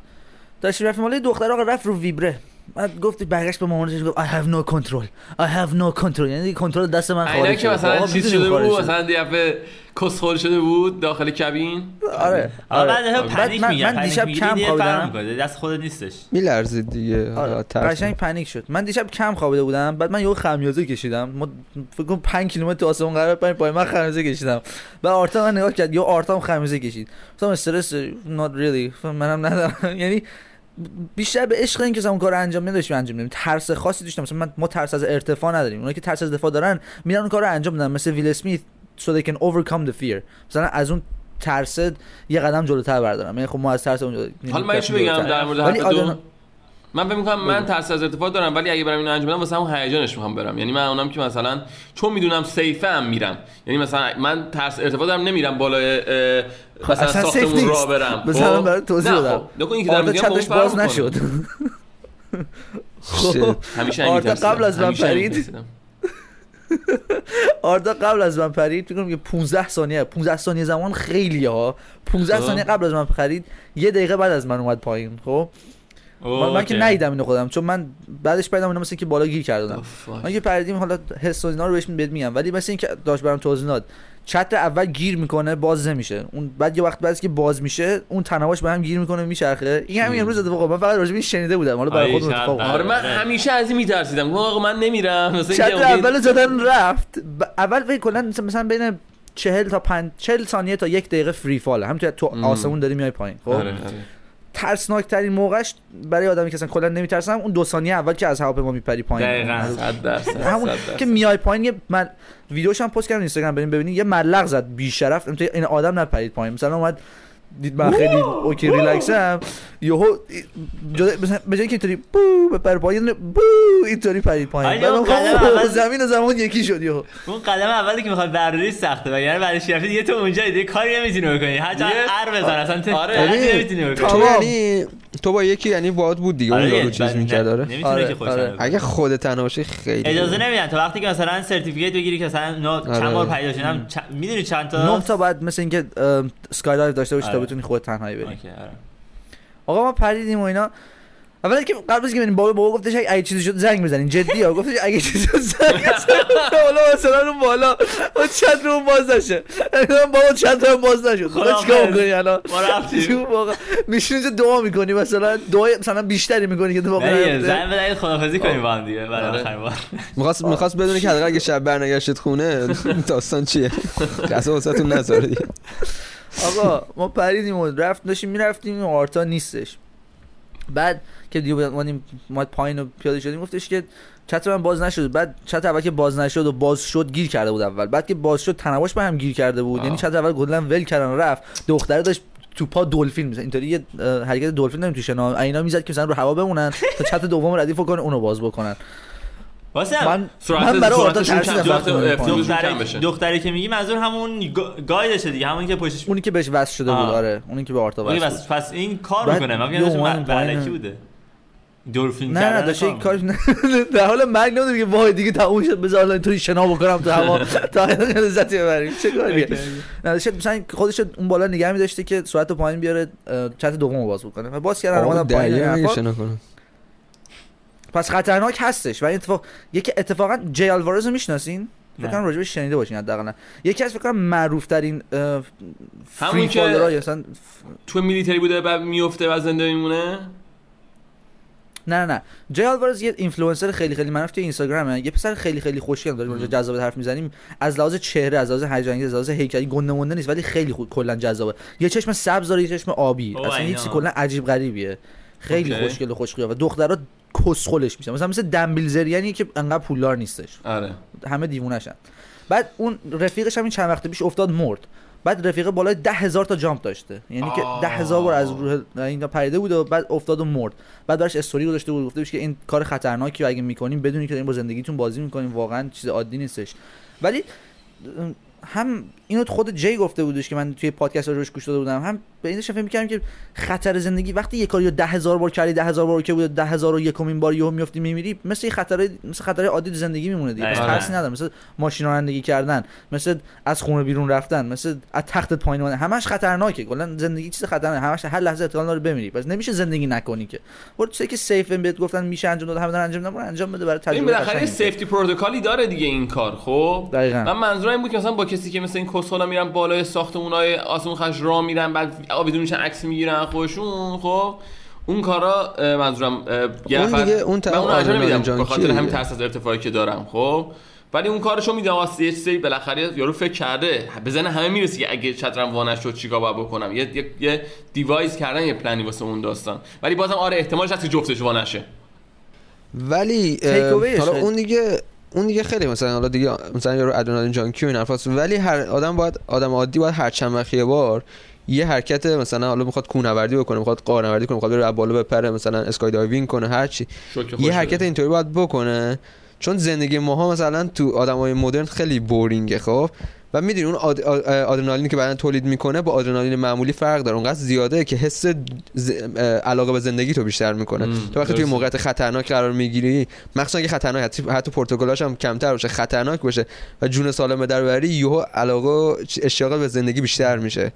داشتیم رفتیم یه دختر آقا رفت رو ویبره بعد گفت برگشت به مامانش گفت I have no control. I have no control. یعنی کنترل دست من خارج
که
شده.
مثلا
آقا
چیز شده بود. مثلا یه دفعه کسخل شده بود داخل کبین.
آره.
آره.
آره.
بعد پنیک
من-
میگه
من دیشب کم خوابیدم.
دست خودت نیستش.
میلرزید دیگه.
آره. قشنگ پنیک شد. من دیشب کم خوابیده بودم. بعد من یهو خمیازه کشیدم. ما فکر کنم 5 کیلومتر تو آسمون قرار پایین پای من خمیازه کشیدم. بعد آرتا من نگاه کرد یا آرتا هم خمیازه کشید. گفتم استرس not really. منم ندارم. یعنی بیشتر به عشق این که اون کار انجام نداشتیم انجام بدیم ترس خاصی داشتم مثلا من ما ترس از ارتفاع نداریم. اونایی که ترس از ارتفاع دارن میرن اون کار رو انجام میدن. مثل ویل اسمیت so they can overcome the fear. مثلا از اون ترس یه قدم جلوتر بردارم. یعنی خب ما از ترس اونجا
حالا من چی بگم در مورد
ولی
دو
آدم-
من فکر می‌کنم من. ترس از ارتفاع دارم ولی اگه برم اینو انجام بدم واسه همون هیجانش می‌خوام برم یعنی من اونم که مثلا چون می‌دونم سیفه هم میرم یعنی مثلا من ترس ارتفاع دارم نمیرم بالای مثلا ساختمون. راه برم
مثلا
خب؟
برات توضیح بدم.
خب نکن این که دارم میگم فرق
باز. نشد
Shit.
همیشه.
قبل از من پرید. آرتا قبل از من پرید فکر کنم که 15 ثانیه 15 ثانیه زمان خیلی ها 15
خب.
ثانیه قبل از من خرید یه دقیقه بعد از من اومد پایین خب من, من که. ندیدم اینو خودم چون من بعدش پیدم اینا مثل که بالا گیر کردم
آفای.
من که پریدیم حالا حس و اینا رو بهش بهت میگم. ولی مثل اینکه داشت برام توضیح داد چتر اول گیر می‌کنه باز نمیشه. اون بعد یه وقت بعد که باز میشه اون تنواش به هم گیر می‌کنه میچرخه. این همین امروز اتفاق. من فقط راجع به این شنیده بودم. حالا برای
آی،
خودم اتفاق.
آره من
آره.
همیشه از این میترسیدم. گفتم آقا من نمیرم. مثلا اینکه
چتر اول زدن رفت. ب- اول فکر کلا مثلا- بین 40 تا 5 40 ثانیه تا یک دقیقه فری فاله. همینطور تو
ام.
آسمون داری میای پایین خب؟
آره آره.
ترسناک ترین موقعش برای آدمی که اصلا کلا نمیترسن اون دو ثانیه اول که از هواپیما میپری پایین
دقیقاً.
همون. که میای پایین یه مل... ویدیوش هم پست کردم اینستاگرام بریم ببینید یه ملق زد بی شرف این آدم نپرید پایین مثلا اومد دید من خیلی اوکی ریلکسم یهو جدا مثلا به جای که اینطوری بو بپر پایین بو اینطوری پرید پایین بعد
اول-
زمین و زمان یکی شد یهو
اون قدم اولی که می‌خواد برداری سخته و یعنی بعدش رفتی دیگه تو اونجا دیگه کاری نمی‌تونی بکنی هر چقدر
یه-
ار بزن اصلا ت-
آره.
غلطی
ببین،
نمی‌تونی بکنی
تو. یعنی با یکی یعنی باهات بود دیگه اون
آره،
یارو چیز
بعد
می‌کرد آره
نمی‌تونه
آره،
که خوش
آره.
اگه خودت تنها باشی خیلی
اجازه نمیدن تا وقتی که مثلا certificate بگیری که مثلا اینا چند
آره.
بار پیدا شدن چ- می‌دونی چند تا
نه تا بعد مثل اینکه skydive داشته باشی تا
آره.
بتونی خودت تنهایی بری
آره.
آقا ما پریدیم و اینا اولا که قبل از که بریم بابا بابا گفتش اگه چیزی شد زنگ بزنین جدی ها گفتش اگه چیزی شد زنگ بزنین بالا مثلا اون بالا اون چترو باز نشه. بابا چترو باز نشد. خدا چیکار. می‌کنی الان؟
ما
واقعا میشینی اینجا دعا می‌کنی مثلا دعای مثلا بیشتری می‌کنی که نیفته
زنگ بزنید خدافظی کنیم با هم دیگه برای
آره.
آخرین بار.
می‌خواست می‌خواست بدونه که حداقل اگه شب برنگشت خونه داستان چیه؟ قصه واسهتون نذاره
آقا ما پریدیم و رفت داشتیم می‌رفتیم آرتا نیستش. بعد که دیگه اومدیم ما پایین رو پیاده شدیم گفتش که چت من باز نشد. بعد چت اول که باز نشد و باز شد گیر کرده بود اول. بعد که باز شد تنواش به هم گیر کرده بود.
آه.
یعنی چت اول کلا ول کردن و رفت. دختره داشت تو پا دلفین می‌زد. اینطوری یه حرکت دلفین داریم تو شنا. اینا می‌زد که مثلا رو هوا بمونن تا چت دوم ردیف کنه اونو باز بکنن.
واسه
من
سرعت
من برای
دختری دختری که میگی منظور همون گا- گایدشه دیگه همون که پشتش
اونی که بهش وصل شده بود. آره. اونی که به آرتا وصل
پس این کار می‌کنه من میگم. علکی بوده. دورفین
نه نه داشته این
کار
کار در حال مرگ نمی‌دونم دیگه وای دیگه تموم شد بذار الان اینطوری شنا بکنم تو هوا. تا لذتی ببریم چه کاریه نه داشته مثلا خودش اون بالا نگه می داشته که سرعت پایین بیاره چتر دوم رو باز بکنه. و باز کردن
آقا
اومدن پایین.
شنا کنم
پس خطرناک هستش. و این اتفاق یکی اتفاقا Jay Alvarrez رو می‌شناسین؟ فکر. کنم راجبش شنیده باشین حداقل. یکی از فکر کنم معروف ترین
همون
فری
که-
مثلا
تو military بوده بعد میفته و زنده میمونه؟
نه نه Jay Alvarrez یه اینفلوئنسر خیلی خیلی معروف توی اینستاگرامه. یه پسر خیلی خیلی خوشگل داریم اونجا جذاب حرف می‌زنیم. از لحاظ چهره از لحاظ هیجان انگیز، از لحاظ هیکلی گنده مونده نیست ولی خیلی خوب کلا جذابه. یه چشم سبز داره یه چشم آبی. اصلا. چیزی کلا عجیب غریبیه. خیلی
اوکی.
خوشگل و خوشقیافه. دخترها کسخلش میشن. مثلا مثل دنبیلزریانی که انقدر پولدار نیستش.
آره.
همه دیوونهشن. بعد اون رفیقش هم این چند وقت پیش افتاد مرد. بعد رفیقه بالای ده هزار تا جامپ داشته. یعنی که. ده هزار بار از روح اینا پریده بود و بعد افتاد و مرد. بعد براش استوری گذاشته بود گفته که این کار خطرناکی رو اگه می‌کنیم بدونی که دارین با زندگیتون بازی می‌کنیم. واقعا چیز عادی نیستش. ولی هم اینو خود جی گفته بودش که من توی پادکست روش گوش داده بودم. هم به اینش فکر می‌کردم که خطر زندگی وقتی یه کاری رو ده هزار بار کردی ده هزار بار که بود ده هزار و یکمین بار یهو میافتی میمیری مثل خطر مثل خطر عادی زندگی میمونه دیگه. پس
دقیقاً.
ترسی نداره مثل ماشین رانندگی کردن مثل از خونه بیرون رفتن مثل از تختت پایین اومدن. همش خطرناکه. کلا زندگی چیز خطرناکه. همش هر لحظه احتمال داره بمیری. پس نمیشه زندگی نکنی که. برو چیزی که سیف بهت گفتن میشه انجام داد همه دارن انجام میدن برو انجام بده برای
این
تجربه
بالاخره یه
قشنگه.
safety پروتکلی داره دیگه این کار خب؟
دقیقاً.
من منظورم این بود که مثلا با کسی که مثل این کسخلا میرن بالای ساختمونای آسمون خراش راه میرن بعد آویزون میشن عکس می‌گیرن خودشون خب؟ اون کارا منظورم یه
اون دیگه اون
من اون انجام
آدرنالین
نمیدم به خاطر همین. ترس از ارتفاعی که دارم خب؟ ولی اون کارشو میدم واسه یه چیزی بالاخره یارو فکر کرده بزنه همه می‌رسه که اگه چترم وا نشد چیکار باید بکنم؟ یه یه, یه device کردن یه پلنی واسه اون داستان. ولی بازم آره احتمالش هست که جفتش وا نشه
ولی اه،
Take awayش
حالا. اون دیگه اون دیگه خیلی مثلا حالا دیگه مثلا یارو ادرنالین جانکی و این حرفاست ولی هر آدم باید آدم عادی باید هر چند وقت یه بار یه حرکت مثلا حالا می‌خواد کوهنوردی بکنه می‌خواد قارنوردی کنه می‌خواد بره بالا بپره مثلا اسکای دایوینگ کنه هر چی. یه حرکت. اینطوری باید بکنه. چون زندگی ماها مثلا تو آدمای مدرن خیلی بورینگه خب؟ و می‌دونی اون آد... آدرنالینی که بدن تولید می‌کنه با آدرنالین معمولی فرق داره. اونقدر زیاده که حس ز... علاقه به زندگی تو بیشتر می‌کنه.
مم،
تو وقتی توی. موقعیت خطرناک قرار می‌گیری مخصوصا که خطرناک حتی, حتی پروتکلاش هم کمتر باشه خطرناک باشه و جون سالم در بری یهو علاقه اشتیاق به زندگی بیشتر میشه.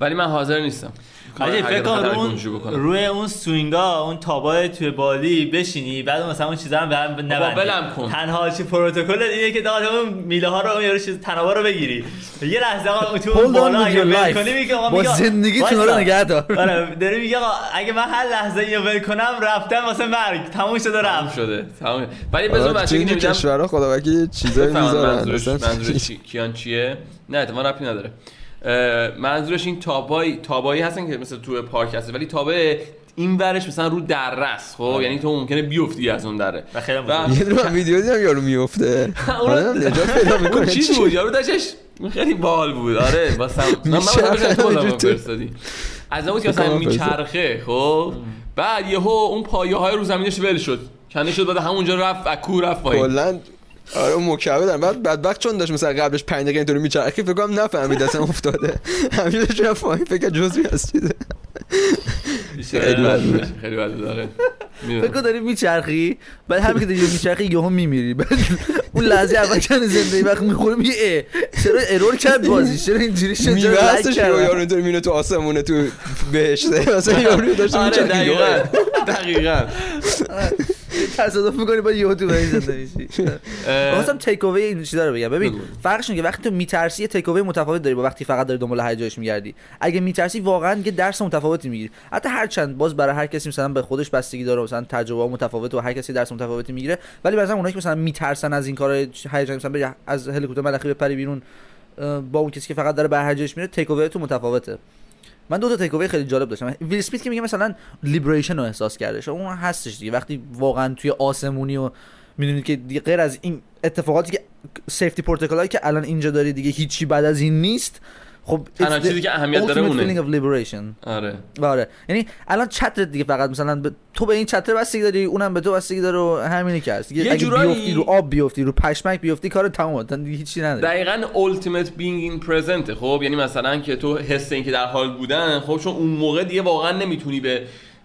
ولی من حاضر نیستم.
حاجی فکر کن رو اون. روی اون سوینگا اون تابای توی بالی بشینی بعد مثلا اون چیزا رو به هم نبندی.
کن.
تنها چی پروتکل اینه که داخل اون میله ها رو اون یارو چیز تنابا رو بگیری. یه لحظه آقا تو اون بالا اگه ول. کنی میگه آقا
با
میگه
زندگیتون رو
وایسا.
نگه دار.
آره داری میگه آقا اگه من هر لحظه اینو ول کنم رفتم واسه مرگ. تموم شده رفت.
شده. تمام ولی
تو
بچگی
این
نمیدم
کشورها خدا وکیلی چیزایی می‌ذارن. مثلا
کیان چیه؟ نه اتفاقا ربطی نداره. منظورش این تابایی تابایی هستن که مثل تو پارک هست ولی تابه این ورش مثلا رو دره است خب یعنی تو ممکنه بیفتی از اون دره.
و خیلی
و-.
یه دونه من ویدیو دیدم یارو میفته.
اون-
آره نجات پیدا
اون
می‌کنه
چیز بود؟ یارو داشتش خیلی بال بود. آره واسم من من. فرستادی. از اون که مثلا میچرخه خب؟ بعد یهو اون پایه های رو زمینش ول شد. کنده شد بعد همونجا رفت از کوه رفت پایین.
کلا آره اون مکعبه دارم بعد بدبخت چون داشت مثلا قبلش 5 دقیقه اینطوری میچرخی فکر کنم نفهمید اصلا افتاده. همین داشت رفت پایین؟ فکر جزئی از چیزه.
خیلی بد خیلی بد.
فکر کن داری میچرخی بعد همین که داری میچرخی یهو میمیری. بعد اون لحظه اول که زندگی وقت می‌خوره میگه اه، چرا error کرد بازی؟ چرا اینجوری شد؟ چرا
هستش
کرد؟
یارو اینطوری میره تو آسمونه تو بهشته. مثلا یارو داشت
آره
میچرخید
دقیقاً دقیقاً.
تصادف می‌کنی با یهو تو زنده میشی
اه،
خواستم تیک اووی این چیزا رو بگم. ببین. فرقش اینه که وقتی تو میترسی تیک اووی متفاوت داری با وقتی فقط داری دنبال هیجانش میگردی. اگه میترسی واقعا یه درس متفاوتی می‌گیری. حتی هر چند باز برای هر کسی مثلا به خودش بستگی داره مثلا تجربه متفاوت و هر کسی درس متفاوتی می‌گیره. ولی مثلا اونایی که مثلا میترسن از این کار هیجانی مثلا بری از هلیکوپتر ملخی بپری بیرون با اون کسی که فقط داره به هیجانش میره تیک اووی تو متفاوته. من دو تا تیک خیلی جالب داشتم. ویل اسمیت که میگه مثلا لیبریشن رو احساس کرده شما اون هستش دیگه. وقتی واقعا توی آسمونی و می‌دونید که دیگه غیر از این اتفاقاتی که سیفتی پروتکل که الان اینجا داری دیگه هیچی بعد از این نیست خب
تنها چیزی که اهمیت داره اونه.
of liberation.
آره.
آره. یعنی الان چتر دیگه فقط مثلا به- تو به این چتر بستگی داری اونم به تو بستگی داره و همینی که هست.
یه
اگه
جورایی-
بیفتی رو آب بیفتی رو پشمک بیفتی کار تا دیگه هیچی نداره.
دقیقا ultimate being in present. خب یعنی مثلا که تو حس این که در حال بودن خب چون اون موقع دیگه واقعا نمی‌تونی به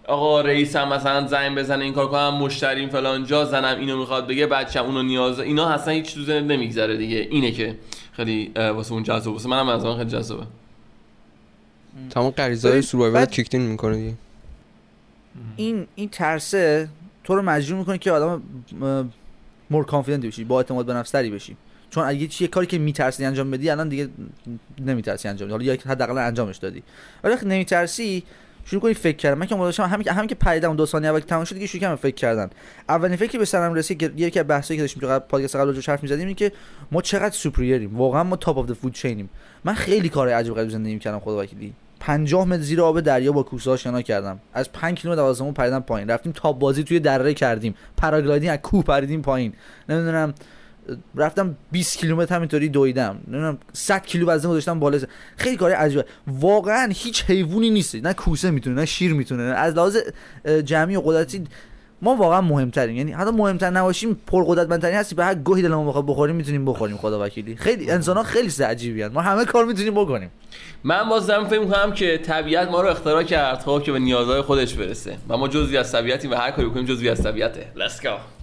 آقا رئیسم مثلا زنگ بزنه این کار کنم مشتریم فلان جا زنم اینو می‌خواد بگه بچم اونو نیاز اینا اصلا هیچ ذهنت نمیگذره دیگه. اینه که خیلی واسه اون جذاب واسه منم از آن خیلی جذابه.
تمام غریزه های
بعد-
کیکتین می‌کنه دیگه.
این این ترسه تو رو مجبور می‌کنه که آدم مور کانفیدنت بشی با اعتماد به نفس تری بشی. چون اگه چیه کاری که میترسی انجام بدی الان دیگه نمیترسی انجام بدی. حالا یا حداقل انجامش دادی. ولی نمیترسی شروع کنی فکر کردن. من که مداشم همین که همین که پریدم دو ثانیه اول که تمام شد دیگه شروع کردم فکر کردن. اولین فکری به سرم رسید که یکی از بحثایی که داشتیم قبل پادکست قبل راجعش حرف می‌زدیم این که ما چقدر superior یم واقعا ما top of the food chain یم من خیلی کار عجیب غریب زندگی می‌کردم خدا وکیلی. 50 متر زیر آب دریا با کوسه شنا کردم. از 5 کیلومتر از آسمون پریدم پایین. رفتیم تاب بازی توی دره کردیم. paragliding از کوه پریدیم پایین. نمی‌دونم. رفتم 20 کیلومتر همینطوری دویدم. نمی‌دونم 100 کیلو وزن گذاشتم بالا. خیلی کار عجیبه. واقعا هیچ حیوانی نیست. نه کوسه می‌تونه نه شیر می‌تونه. از لحاظ جمعی و قدرتی ما واقعا مهمتریم. یعنی حتی مهمتر نباشیم پرقدرتمندترین هستی. به هر گوهی دلمون بخواد بخوریم می‌تونیم بخوریم خدا وکیلی. خیلی انسان ها خیلی عجیبی. ما همه کار می‌تونیم بکنیم.
من باز دارم فکر می‌کنم که طبیعت ما رو اختراع کرد خب که به نیازهای خودش برسه. و ما جزوی از طبیعتیم و هر کاری بکنیم جزوی از طبیعته. Let's go.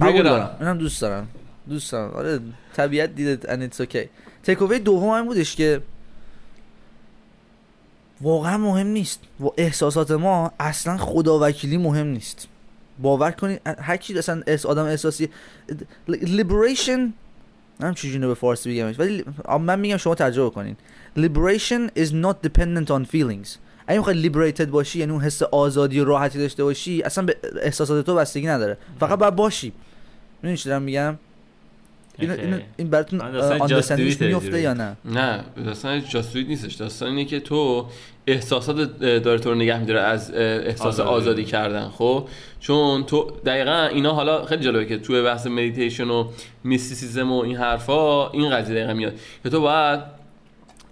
On.
دارم. دوست دارم. دوست دارم. آره طبیعت دیده and it's okay. تیک اوی دوم این بودش که واقعا مهم نیست. و احساسات ما اصلا خدا وکیلی مهم نیست. باور کنید هر کی اصلا احس- آدم احساسی liberation نمی‌دونم چجوری به فارسی بگمش ولی من میگم شما تجربه کنین liberation is not dependent on feelings. اگه می‌خوای liberated باشی یعنی اون حس آزادی و راحتی داشته باشی اصلا به احساسات تو بستگی نداره فقط باید باشی می‌دونی چی دارم میگم این. این, این براتون آندرستندینگش میفته. یا نه
نه داستان جاسوید نیستش داستان اینه که تو احساسات داره تو رو نگه میداره از احساس
آزادی.
آزادی کردن خب چون تو دقیقا اینا حالا خیلی جالبه که توی بحث مدیتیشن و mysticism و این حرفا این قضیه دقیقا میاد که تو باید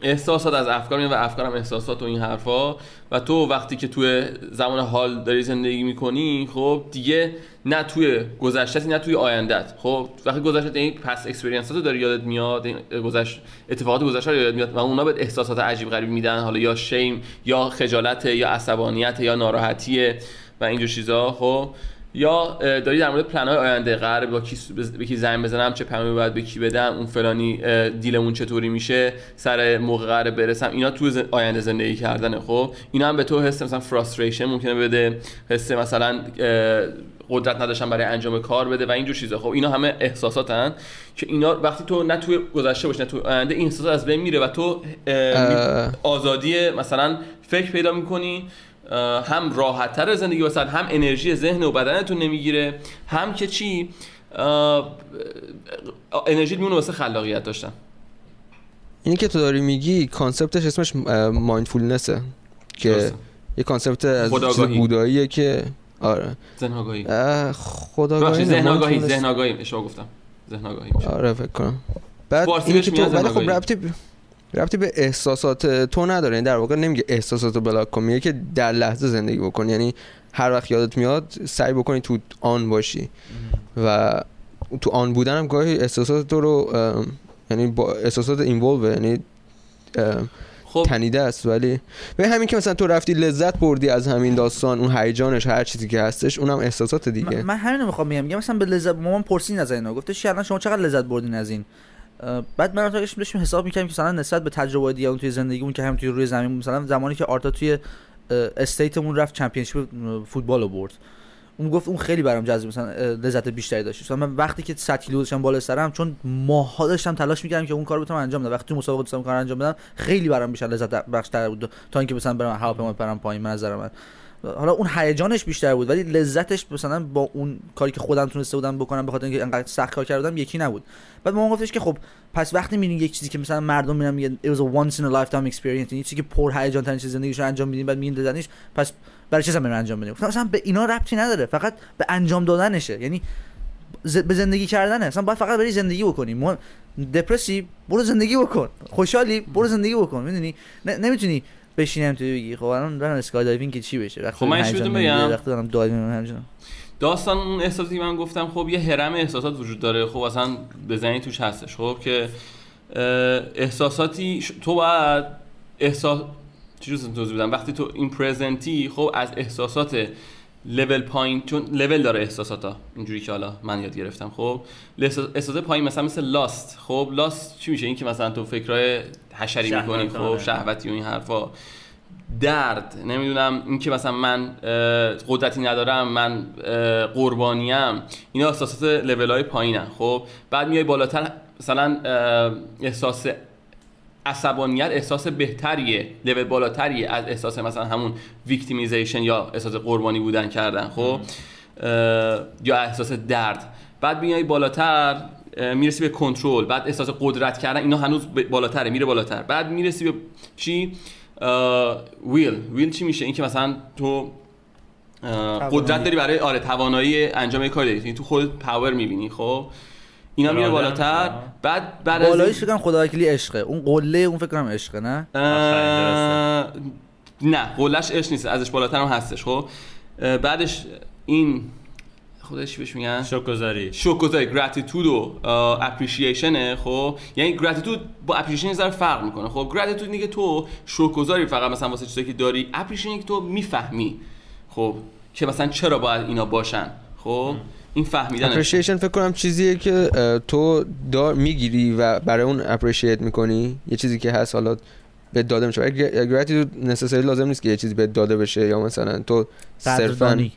احساسات از افکار میاد و افکار هم احساسات و این حرفا. و تو وقتی که توی زمان حال داری زندگی می‌کنی خب دیگه نه توی گذشته نه توی آیندت خب وقتی گذشته این پس experience رو داری یادت میاد گذشت اتفاقات گذشته رو یادت میاد و اونا به احساسات عجیب غریب میدن. حالا یا شیم یا خجالت یا عصبانیت یا ناراحتیه و اینجور چیزا. خب یا داری در مورد پلن های آینده قرار با کی به کی زنگ بزنم چه پیامی باید به کی بدم اون فلانی دیلمون چطوری میشه سر موقع قرار برسم اینا تو آینده زندگی کردنه خب اینا هم به تو حس مثلا فراستریشن ممکنه بده حس مثلا قدرت نداشتن برای انجام کار بده و اینجور چیزا خب اینا همه احساساتن که اینا وقتی تو نه توی گذشته باشی نه توی آینده این احساسات از بین میره و تو. آزادی مثلا فکر پیدا می‌کنی هم راحت تر زندگی واسه هم انرژی ذهن و بدنتون نمی‌گیره هم که چی انرژی میمونه واسه خلاقیت داشتن
اینی که تو داری میگی concept ش اسمش mindfulness ه که
درسته.
یه concept از. بوداییه که آره
ذهن آگاهی
اه، خودآگاهی
ذهن آگاهی. ذهن آگاهی اشتباه گفتم ذهن آگاهی.
آره فکر کنم بعد اینی که تو ولی خب ربطی ربطی به احساسات تو نداره. یعنی در واقع نمیگه احساسات رو بلاک کن میگه که در لحظه زندگی بکن. یعنی هر وقت یادت میاد سعی بکنی تو آن باشی. و تو آن بودن هم گاهی احساسات تو رو یعنی با احساسات اینولو یعنی
خب.
تنیده است. ولی به همین که مثلا تو رفتی لذت بردی از همین داستان اون هیجانش هر چیزی که هستش اونم احساسات
من,
دیگه.
من همین رو می‌خوام بگم. میگم مثلا به لذت مامان پرسید از اینا. گفتش الان شما چقدر لذت بردین از این؟ بعد من داشتیم داشتیم حساب می‌کردیم که مثلا نسبت به تجربه دیگه اون توی زندگیمون که هم توی روی زمین. مثلا زمانی که آرتا توی استیتمون رفت چمپیونشیپ فوتبال رو برد. اون گفت اون خیلی برام جذاب مثلا لذت بیشتری داشت. مثلا من وقتی که 100 کیلو داشتم بالا سرم چون ماها داشتم تلاش می‌کردم که اون کارو بتونم انجام بدم. وقتی تو مسابقه داشتم کار انجام بدم خیلی برام بیشتر لذت بخشتر بود تا اینکه مثلا برم هواپیما برم پایین من نظر من. حالا اون هیجانش بیشتر بود ولی لذتش مثلا با اون کاری که خودم تونسته بودم بکنم به اینکه انقدر سخت کار کردم یکی نبود. بعد ما گفتش که خب پس وقتی می‌بینی یک چیزی که مثلا مردم میرن میگن it was a once in a lifetime experience یعنی چیزی که پر هیجان ترین چیز زندگیشون انجام میدین بعد میگین لذتش پس برای چه اصلا انجام بدیم گفتم مثلا به اینا ربطی نداره فقط به انجام دادنشه. یعنی ز- به زندگی کردنه. مثلا باید فقط بری زندگی بکنی. مهم, دپرسی برو زندگی بکن. خوشحالی برو زندگی بکن. می‌دونی؟ نمی‌تونی بشینم تو بگی خب الان دارم skydiving که چی بشه؟ وقتی
خب من بگم؟
وقتی دارم diving همچنان
داستان اون احساسی من گفتم خب یه هرم احساسات وجود داره. خب اصلا بزنی توش هستش. خب که احساساتی تو باید احساس چی رو توضیح بدم؟ وقتی تو این present ی خب از احساسات لول پایین چون لول داره احساسات ها اینجوری که حالا من یاد گرفتم. خب احساس- احساسات پایین مثلا مثل lust خب lust چی میشه؟ این که مثلا تو فکرای حشری می‌کنی. خب شهوتی و این حرفا. درد نمی‌دونم این که مثلا من قدرتی ندارم من قربانیم اینا احساسات لول های پایینن خب؟ بعد میای بالاتر مثلا احساس عصبانیت احساس بهتریه لول بالاتریه از احساس مثلا همون victimization یا احساس قربانی بودن کردن خب؟ یا احساس درد. بعد میای بالاتر می‌رسی به کنترل بعد احساس قدرت کردن اینا هنوز بالاتره میره بالاتر. بعد می‌رسی به چی؟ ویل. ویل چی میشه؟ اینکه مثلا تو. قدرت داری برای آره توانایی انجام کاری داری. یعنی تو خودت پاور می‌بینی خب؟ اینا میره
هم
بالاتر.
میشه.
بعد بعد از
بالایش فکر خدا وکیلی عشقه. اون قله اون فکر کنم عشقه نه؟
نه قلش اش نیست. ازش بالاتر هم هستش خب؟ بعدش این خودش بهش میگن
شکرگزاری.
شکرگزاری gratitude و appreciation ه خب؟ یعنی gratitude با appreciation ذره فرق می‌کنه. خب gratitude اینه که تو شکرگزاری فقط مثلا واسه چیزایی که داری appreciation که تو می‌فهمی خب؟ که مثلا چرا باید اینا باشن خب؟ این فهمیدن
اپریشیشن فکر کنم چیزیه که تو دار می‌گیری و برای اون appreciate می‌کنی. یه چیزی که هست حالا بهت داده میشه. gratitude necessarily لازم نیست که یه چیزی بهت داده بشه یا مثلا تو صرفا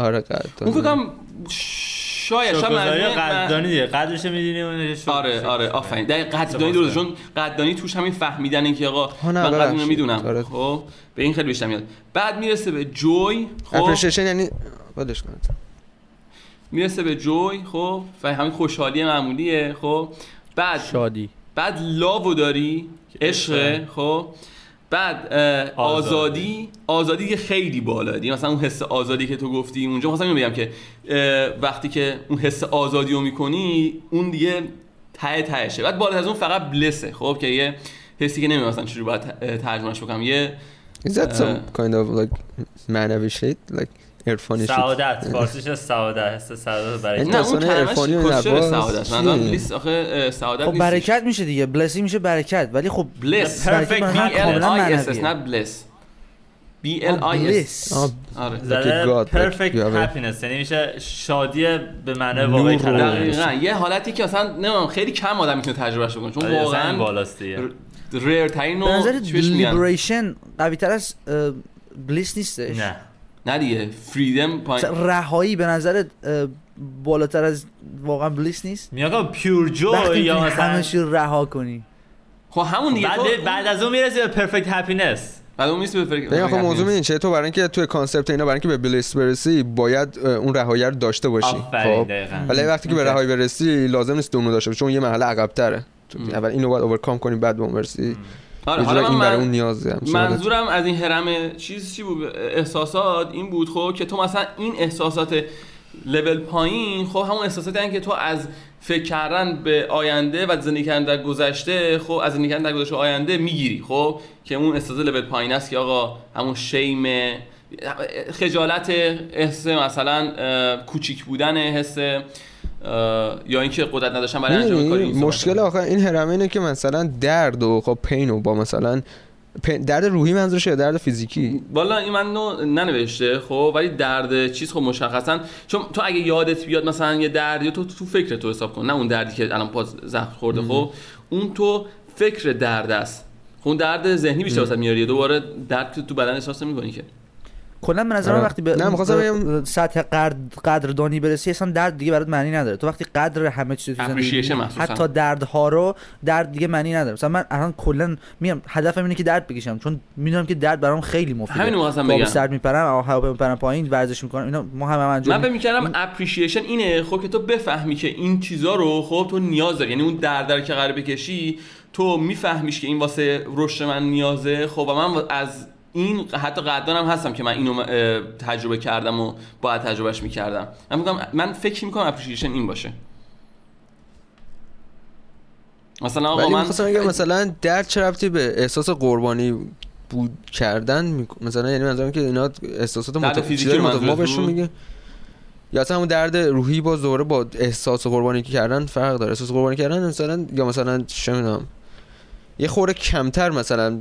آره
اون
قدردانی
کنم شاید شاید من-
قدردانی دیگه قدرش می‌دونی اون
آره آره آفرین. دقیق قدردانی درست. چون قدردانی توش همین فهمیدن این که آقا من قدر اینو
ببخشید.
می‌دونم.
آره.
خب به این خیلی بیشتر میاد. بعد می‌رسه به جوی خب.
اپریشیشن یعنی ولش کن
می‌رسه به جوی خب. و همین خوشحالی معمولیه خب. بعد
شادی.
بعد لاو داری عشق خب. بعد آزادی. آزادی. که خیلی بالا دیگه مثلا اون حس آزادی که تو گفتی اونجا مثلا اینو بگم که وقتی که اون حس آزادی رو می‌کنی اون دیگه ته تهشه. بعد بالا از اون فقط بلسه خب که یه حسی که نمی‌دونم مثلا چجوری باید ترجمهش بکنم. یه
Is that some kind of like shit? Like عرفانی
سعادت فارسیش سعادت حس سعادت برای
این
نه اون
عرفانی
سعادت. من؟ بلیس آخه سعادت
خب. برکت میشه دیگه. بلسی میشه برکت. ولی خب
بلس
برکت
L
کاملا
I S S
معنویه.
نه بلس B L I S
آه،
آره.
a-
happiness. یعنی میشه شادی به معنای
نور.
واقعی
دقیقا. یه حالتی که اصلا نمی‌دونم خیلی کم آدم می‌تونه تجربهش بکنه. چون
آره،
واقعا
بالاست دیگه
ریر ترین
به نظر لیبریشن قوی تر از بلیس نیستش.
نه.
نه دیگه. فریدم پایین
رهایی به نظر بالاتر از واقعا bliss نیست؟
میگم pure joy
وقتی
یا مثلا
رو رها کنی.
خب همون دیگه.
بعد
تو
بعد از اون می‌رسی به perfect happiness
بعد اون نیست به
ببین آخه موضوع این چه؟ تو برای اینکه توی concept اینا برای اینکه به bliss برسی باید اون رهایی رو داشته باشی. خب؟ ولی وقتی که به. رهایی برسی لازم نیست اونو داشته باشی چون یه مرحله عقب تره
م.
اول اینو باید overcome کنی بعد به اون برسی.
آره حالا
این برای اون حالت.
منظورم از این هرم چیز چی بود احساسات این بود خب که تو مثلا این احساسات لول پایین خب همون احساساتی هستن که تو از فکر کردن به آینده و زندگی کردن در گذشته خب از زندگی کردن در گذشته آینده می‌گیری خب که اون احساس لول پایین است که آقا همون شیم خجالت حس مثلا کوچیک بودن حس یا اینکه قدرت نداشتن برای انجام کاری
مشکل آخه این هرم اینه که مثلا درد و خب پین و با مثلا درد روحی منظورشه یا درد فیزیکی؟
والا این من نو- ننوشته خب ولی درد چیز خب مشخصا چون تو اگه یادت بیاد مثلا یه دردی تو تو فکر تو حساب کن نه اون دردی که الان پاس زخم خورده خب؟ اون تو فکر درد است. خب اون درد ذهنی بیشتر واسه میاری دوباره درد تو بدن احساس نمی‌کنی که.
کلا به نظر من
آره.
وقتی به
نه،
سطح قدر قدردانی برسی اصلا درد دیگه برات معنی نداره تو وقتی قدر همه چیز تو زندگی. حتی دردها رو درد دیگه معنی نداره مثلا من الان کلا میام هدفم اینه که درد بکشم چون می‌دونم که درد برام خیلی مفیده
همین
آب
بگم.
سرد میپرم هوا میپرم پایین ورزش می‌کنم اینا ما هم, هم انجام
من فکر می‌کردم appreciation اینه خب که تو بفهمی که این چیزا رو خب تو نیاز داری یعنی اون درد رو که قرار بکشی تو میفهمیش که این واسه رشد من نیازه خب و من از این حتی قدردانم هستم که من اینو تجربه کردم و باید تجربهش می‌کردم. من میگم من فکر می‌کنم اپریشیشن این باشه. مثلا آقا من
بگم مثلا درد چه ربطی به احساس قربانی بود کردن می‌ک- مثلا یعنی منظورم که اینا احساسات
درد
متف... ما بهشون؟ میگه. یا اصلا همون درد روحی باز دوباره با احساس قربانی کردن فرق داره. احساس قربانی کردن مثلا یا مثلا چه می‌دونم یه خورده کمتر مثلا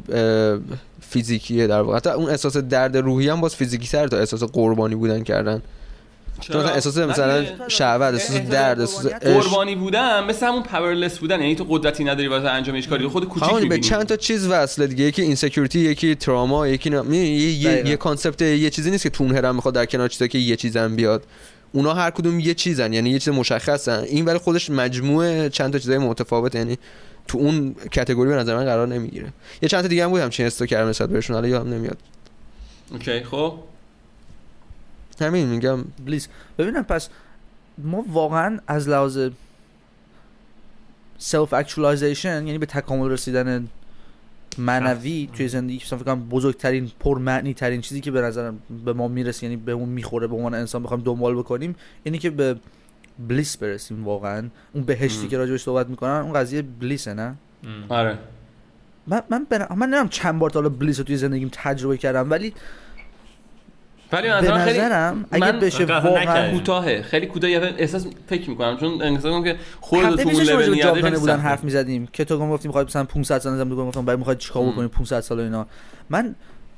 فیزیکیه در واقع. حتی اون احساس درد روحی هم باز فیزیکی تر تا احساس قربانی بودن کردن. چون مثلا احساس مثلا شهوت احساس درد احساس
قربانی بودن مثل همون powerless بودن. یعنی تو قدرتی نداری واسه انجامش کاری. خود کوچیک
همون به
می‌بینی.
چند تا چیز وصله دیگه. یکی insecurity یکی تراما یکی نه... یه, یه. یه concept یه چیزی نیست که تو اون هرم می‌خواد در کنار چیزا که یه چیزم بیاد. اونا هر کدوم یه چیزن یعنی یه چیز مشخصن. این ولی خودش مجموعه چند تا چیزای متفاوت یعنی تو اون category به نظر من قرار نمی‌گیره. یه چند تا دیگه هم بود همچین استو کردم نسبت بهشون حالا یادم نمیاد.
okay خب.
همین میگم.
bliss ببینم پس ما واقعا از لحاظ self actualization یعنی به تکامل رسیدن معنوی توی زندگی مثلا فکر کنم بزرگترین پرمعنی ترین چیزی که به نظرم به ما می‌رسه یعنی به اون می‌خوره به عنوان انسان بخوایم دنبال بکنیم اینی که به بلیس برسیم واقعا. اون بهشتی. که راجبش صحبت می‌کنن اون قضیه بلیسه نه؟
آره.
من من بنا... من نمی‌دونم چند بار تا حالا بلیس رو توی زندگیم تجربه کردم ولی
ولی
به
مثلا خیلی
نظرم اگه
من
بشه واقعا.
کوتاهه. خیلی کوتاه یه احساس فکر می‌کنم. چون احساس می‌کنم که خود تو اون لول نیاده
بودن. حرف می‌زدیم. که تو گفتی می‌خوای مثلا 500 سال نزدم گفتم بعد می‌خواد چیکار. بکنی 500 سال اینا. من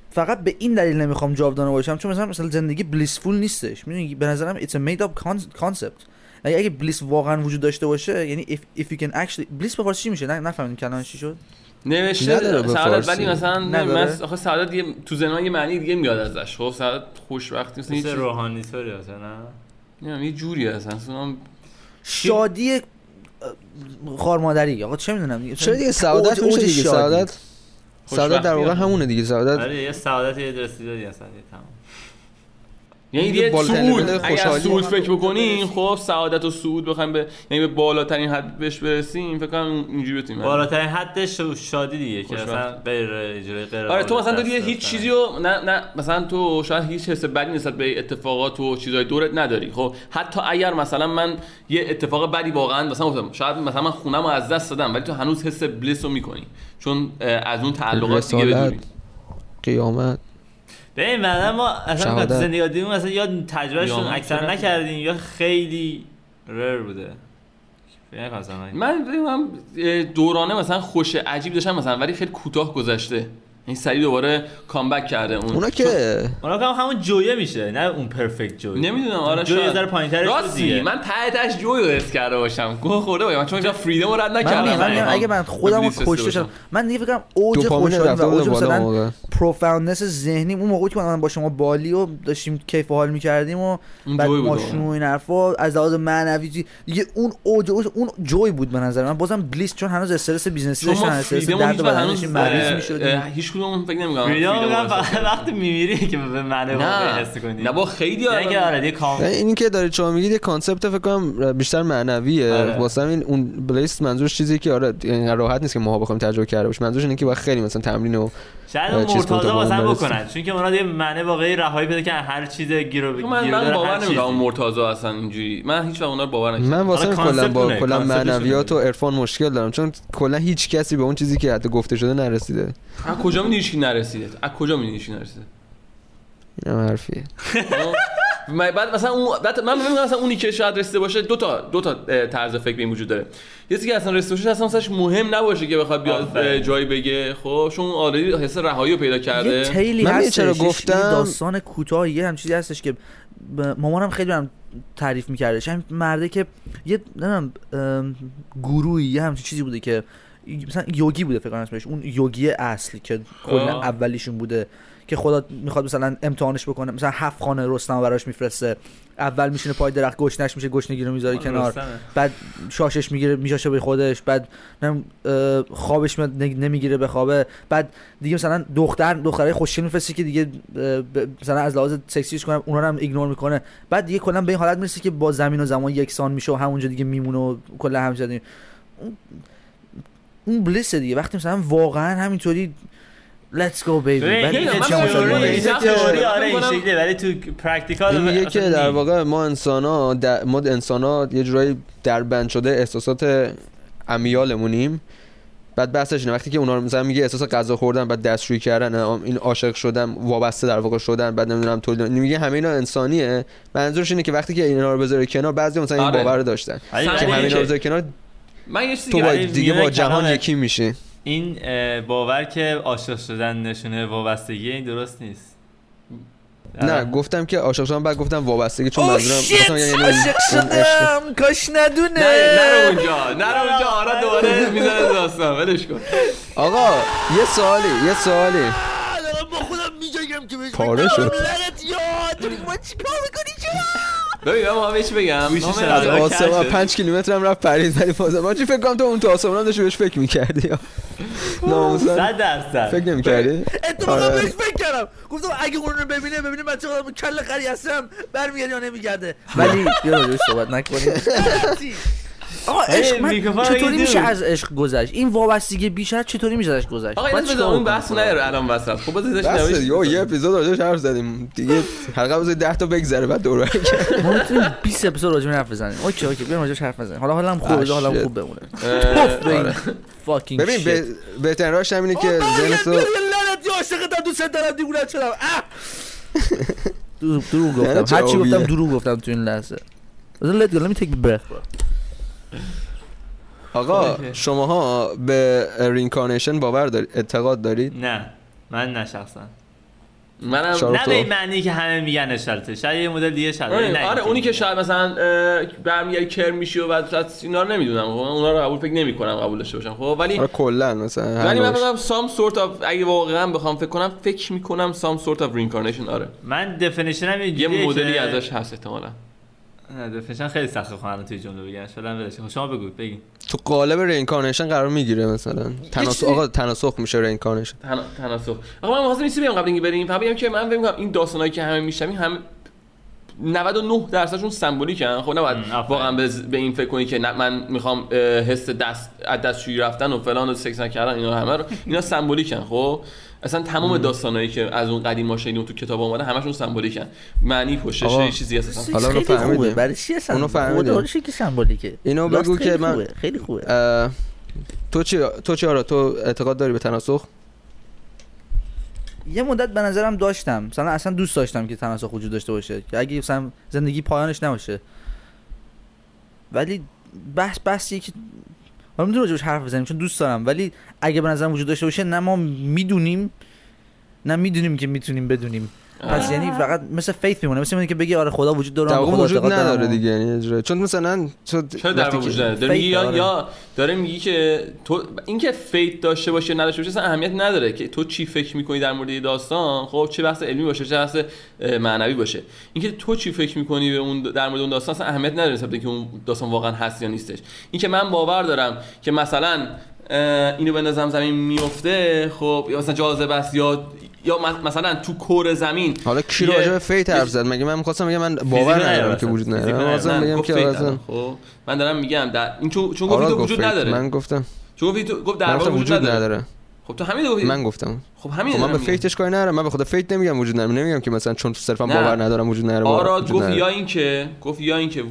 فقط به این دلیل نمی‌خوام جاودانه باشم چون مثلا مثلا زندگی بلیسفول نیستش. می‌دونی؟ به نظرم it's a made up con- concept. اگه اگه بلیس واقعا وجود داشته باشه یعنی if, if you can actually بلیس به فارسی چی میشه؟ نه نفهمیدم کلمه چی شد.
نوشته سعادت. ولی مثلا نه؟ من آخه سعادت یه تو ذهن یه معنی دیگه میاد ازش. خب سعادت خوشبختی مثلا یه
روحانی طوری مثلا
نمی‌دونم یه جوری اصلا اصلا
شادی خارمادری. آقا چه می‌دونم؟
چرا دیگه سعادت
اوج-
میشه دیگه. سعادت سعادت در واقع همونه دیگه. سعادت
آره یه سعادت یه رسیدگی اصلا یه تمام.
یعنی
این
یه سعود اگر
خوشحالی.
سعود فکر بکنین خب سعادت و سعود بخوایم به یعنی به بالاترین حد بهش برسیم فکر کنم اینجوری بتونیم
بالاترین حدش شادی دیگه که. اصلا غیر اجرای غیر
آره تو مثلا یه
دست
هیچ. چیزی رو نه نه مثلا تو شاید هیچ حس بدی نسبت به اتفاقات و چیزای دورت نداری خب حتی اگر مثلا من یه اتفاق بدی واقعا مثلا گفتم شاید مثلا من خونم رو از دست دادم ولی تو هنوز حس بلیس رو می‌کنی چون از اون تعلقات دیگه. بدونی
قیامت
ببین بعدا ما اصلا. تو زندگی عادی اصلا یا تجربهشون اکثر؟ نکردیم یا خیلی رر بوده
من من دورانه مثلا خوش عجیب داشتم مثلا ولی خیلی کوتاه گذشته این سری دوباره کامبک کرده اون
اونا که
اونا که همون جویه میشه نه اون پرفکت جوی
نمی‌دونم آره
جوی یه
شاید.
ذره پایین‌ترش بود
راستی. من ته تهش جوی رو حس کرده باشم گوه خورده باشم چون اینجا فریدم رو رد
من
نکردم
من میگم
بخوام
اگه من خودم کشته شدم. من دیگه فکرم اوج خوشحالی و اوج مثلا
موقع
پروفاوندنس ذهنی اون موقعی که من با شما بالی و داشتیم کیف و حال می‌کردیم و بعد ماشین و. این حرفا از لحاظ معنوی دیگه اون اوج اون جوی بود به نظر من بازم بلیس چون هنوز استرس بیزنسی داشتن استرس درد
هیچ
و
وقت
بدن
هنوز
داشتیم مریض می‌شدیم
اه، هیچ کدوم فکر نمی‌کنم حس
وقتی میمیری که به معنی واقعی حس کنی.
نه با خیلی
یعنی که آره یه کام
این که دارید شما میگید یه کانسپت فکر کنم بیشتر معنویه.
آره.
واسه این اون بلیس منظورش چیزی که آره اینقدر راحت نیست که ما بخوایم تجربه کرده باشیم. منظورش اینه که باید خیلی مثلا تمرین و
شاید اون مرتضی
اون
واسه. بکنن. چون که اونا یه معنی واقعی رهایی پیدا کردن هر چیز گیر و
چون من
گیر
من
داره،
باور نمی‌کنم
چیزی.
مرتضی اصلا اینجوری من هیچ وقت اونا رو باور نکردم
من واسه
حالا
کلا با کلا معنویات و. عرفان مشکل دارم. چون کلا هیچ کسی به اون چیزی که حتی گفته شده نرسیده.
از کجا می‌دونی هیچکی نرسیده؟ از کجا می‌دونی هیچکی نرسیده؟
این هم حرفیه؟
من- بعد مثلا اون بعد من میگم مثلا اونی که شاید رسیده باشه دو تا دو تا طرز فکر به این وجود داره. یه چیزی که اصلا رسیده باشه اصلا واسش مهم نباشه که بخواد بیاد جایی بگه. خب چون آلردی حس رهایی رو پیدا
یه
کرده.
تیلی
من
هستش
چرا
یه- یه
گفتم؟
داستان کوتاه یه هم چیزی هستش که مامانم خیلی هم تعریف میکردش هم مرده که یه نمی‌دونم گروهی یه همچین چیزی بوده که مثلا یوگی بوده فکر کنم اسمش. اون یوگی اصلی که کلا. اولیشون بوده که خدا می‌خواد مثلا امتحانش بکنه. مثلا هفت خانه رستم براش میفرسته. اول میشینه پای درخت گشنش میشه گشنگی رو می‌ذاره کنار.
رستمه.
بعد شاشش می‌گیره میشاشه به خودش. بعد خوابش نمی‌گیره به خوابه. بعد دیگه مثلا دختر دخترای خوشگل میفرسته که دیگه مثلا از لحاظ سکسیش کنم اونا رو هم ignore می‌کنه. بعد دیگه کلا به این حالت می‌رسه که با زمین و زمان یکسان میشه و همونجا دیگه میمونه و کلا هم اون bliss ه دیگه. وقتی مثلا واقعا همینطوری let's go baby.
تئوری آره ولی تو
practical میگه که در. واقع ما انسان ها ما انسان ها یه جورایی در بند شده احساسات امیالمونیم. بعد بحثش اینه وقتی که اونا رو مثلا میگه احساس غذا خوردن بعد دستشویی کردن این عاشق شدن وابسته در واقع شدن بعد نمی‌دونم تو میگه همه اینا انسانیه. منظورش اینه که وقتی که اینا رو بذاره کنار بعضی مثلا این
آره.
باور داشتن
ولی
که
همین
همه اینا
که-
رو بذاره کنار
من یه
تو با
ولی
دیگه با جهان یکی میشی.
این باور که عاشق شدن نشونه وابستگی این درست نیست.
نه گفتم که عاشق شدن بعد گفتم وابستگی چون منظورم
شیت
گفتم یعنی
عاشق. شدم. کاش ندونه.
نه نرو اونجا نرو اونجا. آرا دوباره می‌زنه داستان. ولش کن.
آقا یه سوالی یه سوالی.
دارم با خودم میجنگم که بهش
پاره شد.
لعنت یاد ما چیکار می‌کنی؟ چرا؟
ببین من ما چی بگم؟ ما.
از آسمان
کج.
پنج کیلومتر هم رفت پرید ولی فازه من چی فکر کنم تو اون تو آسمان هم داشتی بهش فکر می‌کردی؟ ناموسن.
صد درصد.
فکر نمی‌کردی؟
اتفاقا
آره.
بهش فکر کردم. گفتم اگه اون رو ببینه ببینه من چقدر کل خری هستم برمیگرد یا نمیگرده. ولی بیا راجعش صحبت نکنیم. آقا عشق من چطوری میشه. از عشق گذشت؟ این وابستگی بیشتر چطوری میشه ازش گذشت؟
آقا این اون؟ بحث نیاره الان وسط. خب بذار
بس
ازش
یو یه اپیزود راجعش حرف زدیم. دیگه حلقه بذارید 10 تا بگذره بعد دور برگرد.
ما می‌تونیم 20 اپیزود راجع حرف بزنیم. اوکی اوکی بریم راجعش حرف بزنیم. حالا حالم خوبه بذار حالم
shit.
خوب بمونه. این
آره.
فاکینگ
ببین به- بهترین راهش همینه که ذهن تو
لعنتی عاشقتم دوست دارم دیوونت شدم. دروغ گفتم.
چه
هر چی
آبیه؟
گفتم دروغ گفتم تو این لحظه. بذار let go let me take a breath bro
آقا. شماها به reincarnation باور دارید اعتقاد دارید
نه. من نه شخصا.
منم.
نه به این معنی که همه میگن اشالته شاید یه مدل دیگه شاید ولی نه
آره, آره اونی که. شاید مثلا برمیگردی کرم میشی و بعد اینا رو نمی‌دونم. خب اونا رو قبول فکر نمی‌کنم قبول داشته باشم. خب ولی
آره کلا مثلا
ولی من. بگم some sort of اگه واقعا بخوام فکر کنم فکر می‌کنم سام سورت اف رینکارنیشن آره.
من definition م
یه مدلی ازش هست احتمالاً.
نه definition خیلی سخته بخوام توی جمله بگم. فعلا ولش. شما بگو بگین.
تو قالب reincarnation قرار می‌گیره مثلا. تناسخ آقا تناسخ میشه reincarnation.
تنا- تناسخ. آقا من این چیزی بگم قبل اینکه بریم. فقط بگم که من فکر این داستانایی که همه میشنویم هم 99 درصدشون سمبولیکن. خب نباید. واقعا به, به این فکر کنی که نه من می‌خوام حس دست از دستشویی رفتن و فلان و سکس نکردن اینا همه رو اینا سمبولیکن خب؟ اصلا تمام داستانایی که از اون قدیم ما شنیدیم تو کتاب اومده همشون سمبولیکن معنی پشتش. یه چیزی هست اصلا.
حالا
خیلی
رو فهمیدیم.
برای چیه
اونو
سمبولیک
فهمیدیم.
که سمبولیکه
اینو بگو که من-
خوبه. خیلی خوبه
تو چی تو چی آره تو اعتقاد داری به تناسخ
یه مدت به نظرم داشتم مثلا اصلا دوست داشتم که تناسخ وجود داشته باشه که اگه مثلا زندگی پایانش نباشه ولی بحث بحثیه که حالا می‌تونیم راجبش حرف بزنیم چون دوست دارم. ولی اگه به نظرم وجود داشته باشه نه ما می‌دونیم نه می‌دونیم که می‌تونیم بدونیم. پس یعنی فقط مثل faith میمونه. مثل اینه که بگی آره خدا وجود داره خدا
وجود نداره دیگه. یعنی جورایی. چون مثلا تو
چرا در
که-
وجود نداره؟ داره میگی
faith
یا,
داره.
یا داره میگی که تو اینکه faith داشته باشه یا نداشته باشه اصلا اهمیت نداره که تو چی فکر می‌کنی در مورد داستان. خب چه بحث علمی باشه چه بحث معنوی باشه. اینکه تو چی فکر می‌کنی به اون در مورد اون داستان اصلا اهمیت نداره نسبت به اینکه اون داستان واقعا هست یا نیستش. اینکه من باور دارم که مثلا اینو بندازم زمین میفته خب یا مثلا جاذبه است یا یا مثلا تو کره زمین
حالا کی راجع به
faith
حرف زد؟ مگه من می‌خواستم بگم من باور ندارم که. وجود نداره. من بگم که
خب من دارم میگم در این چون
گفت
وجود. نداره.
من گفتم.
چون گفت در واقع
وجود
نداره. خب تو همین گفتی
من گفتم.
خب همین
خب من به.
faith
ش کاری ندارم. من به خدا faith نمیگم وجود نداره. نمیگم که مثلا چون صرفا. باور ندارم وجود نداره
آراد گفت
نداره.
یا اینکه گفت یا اینکه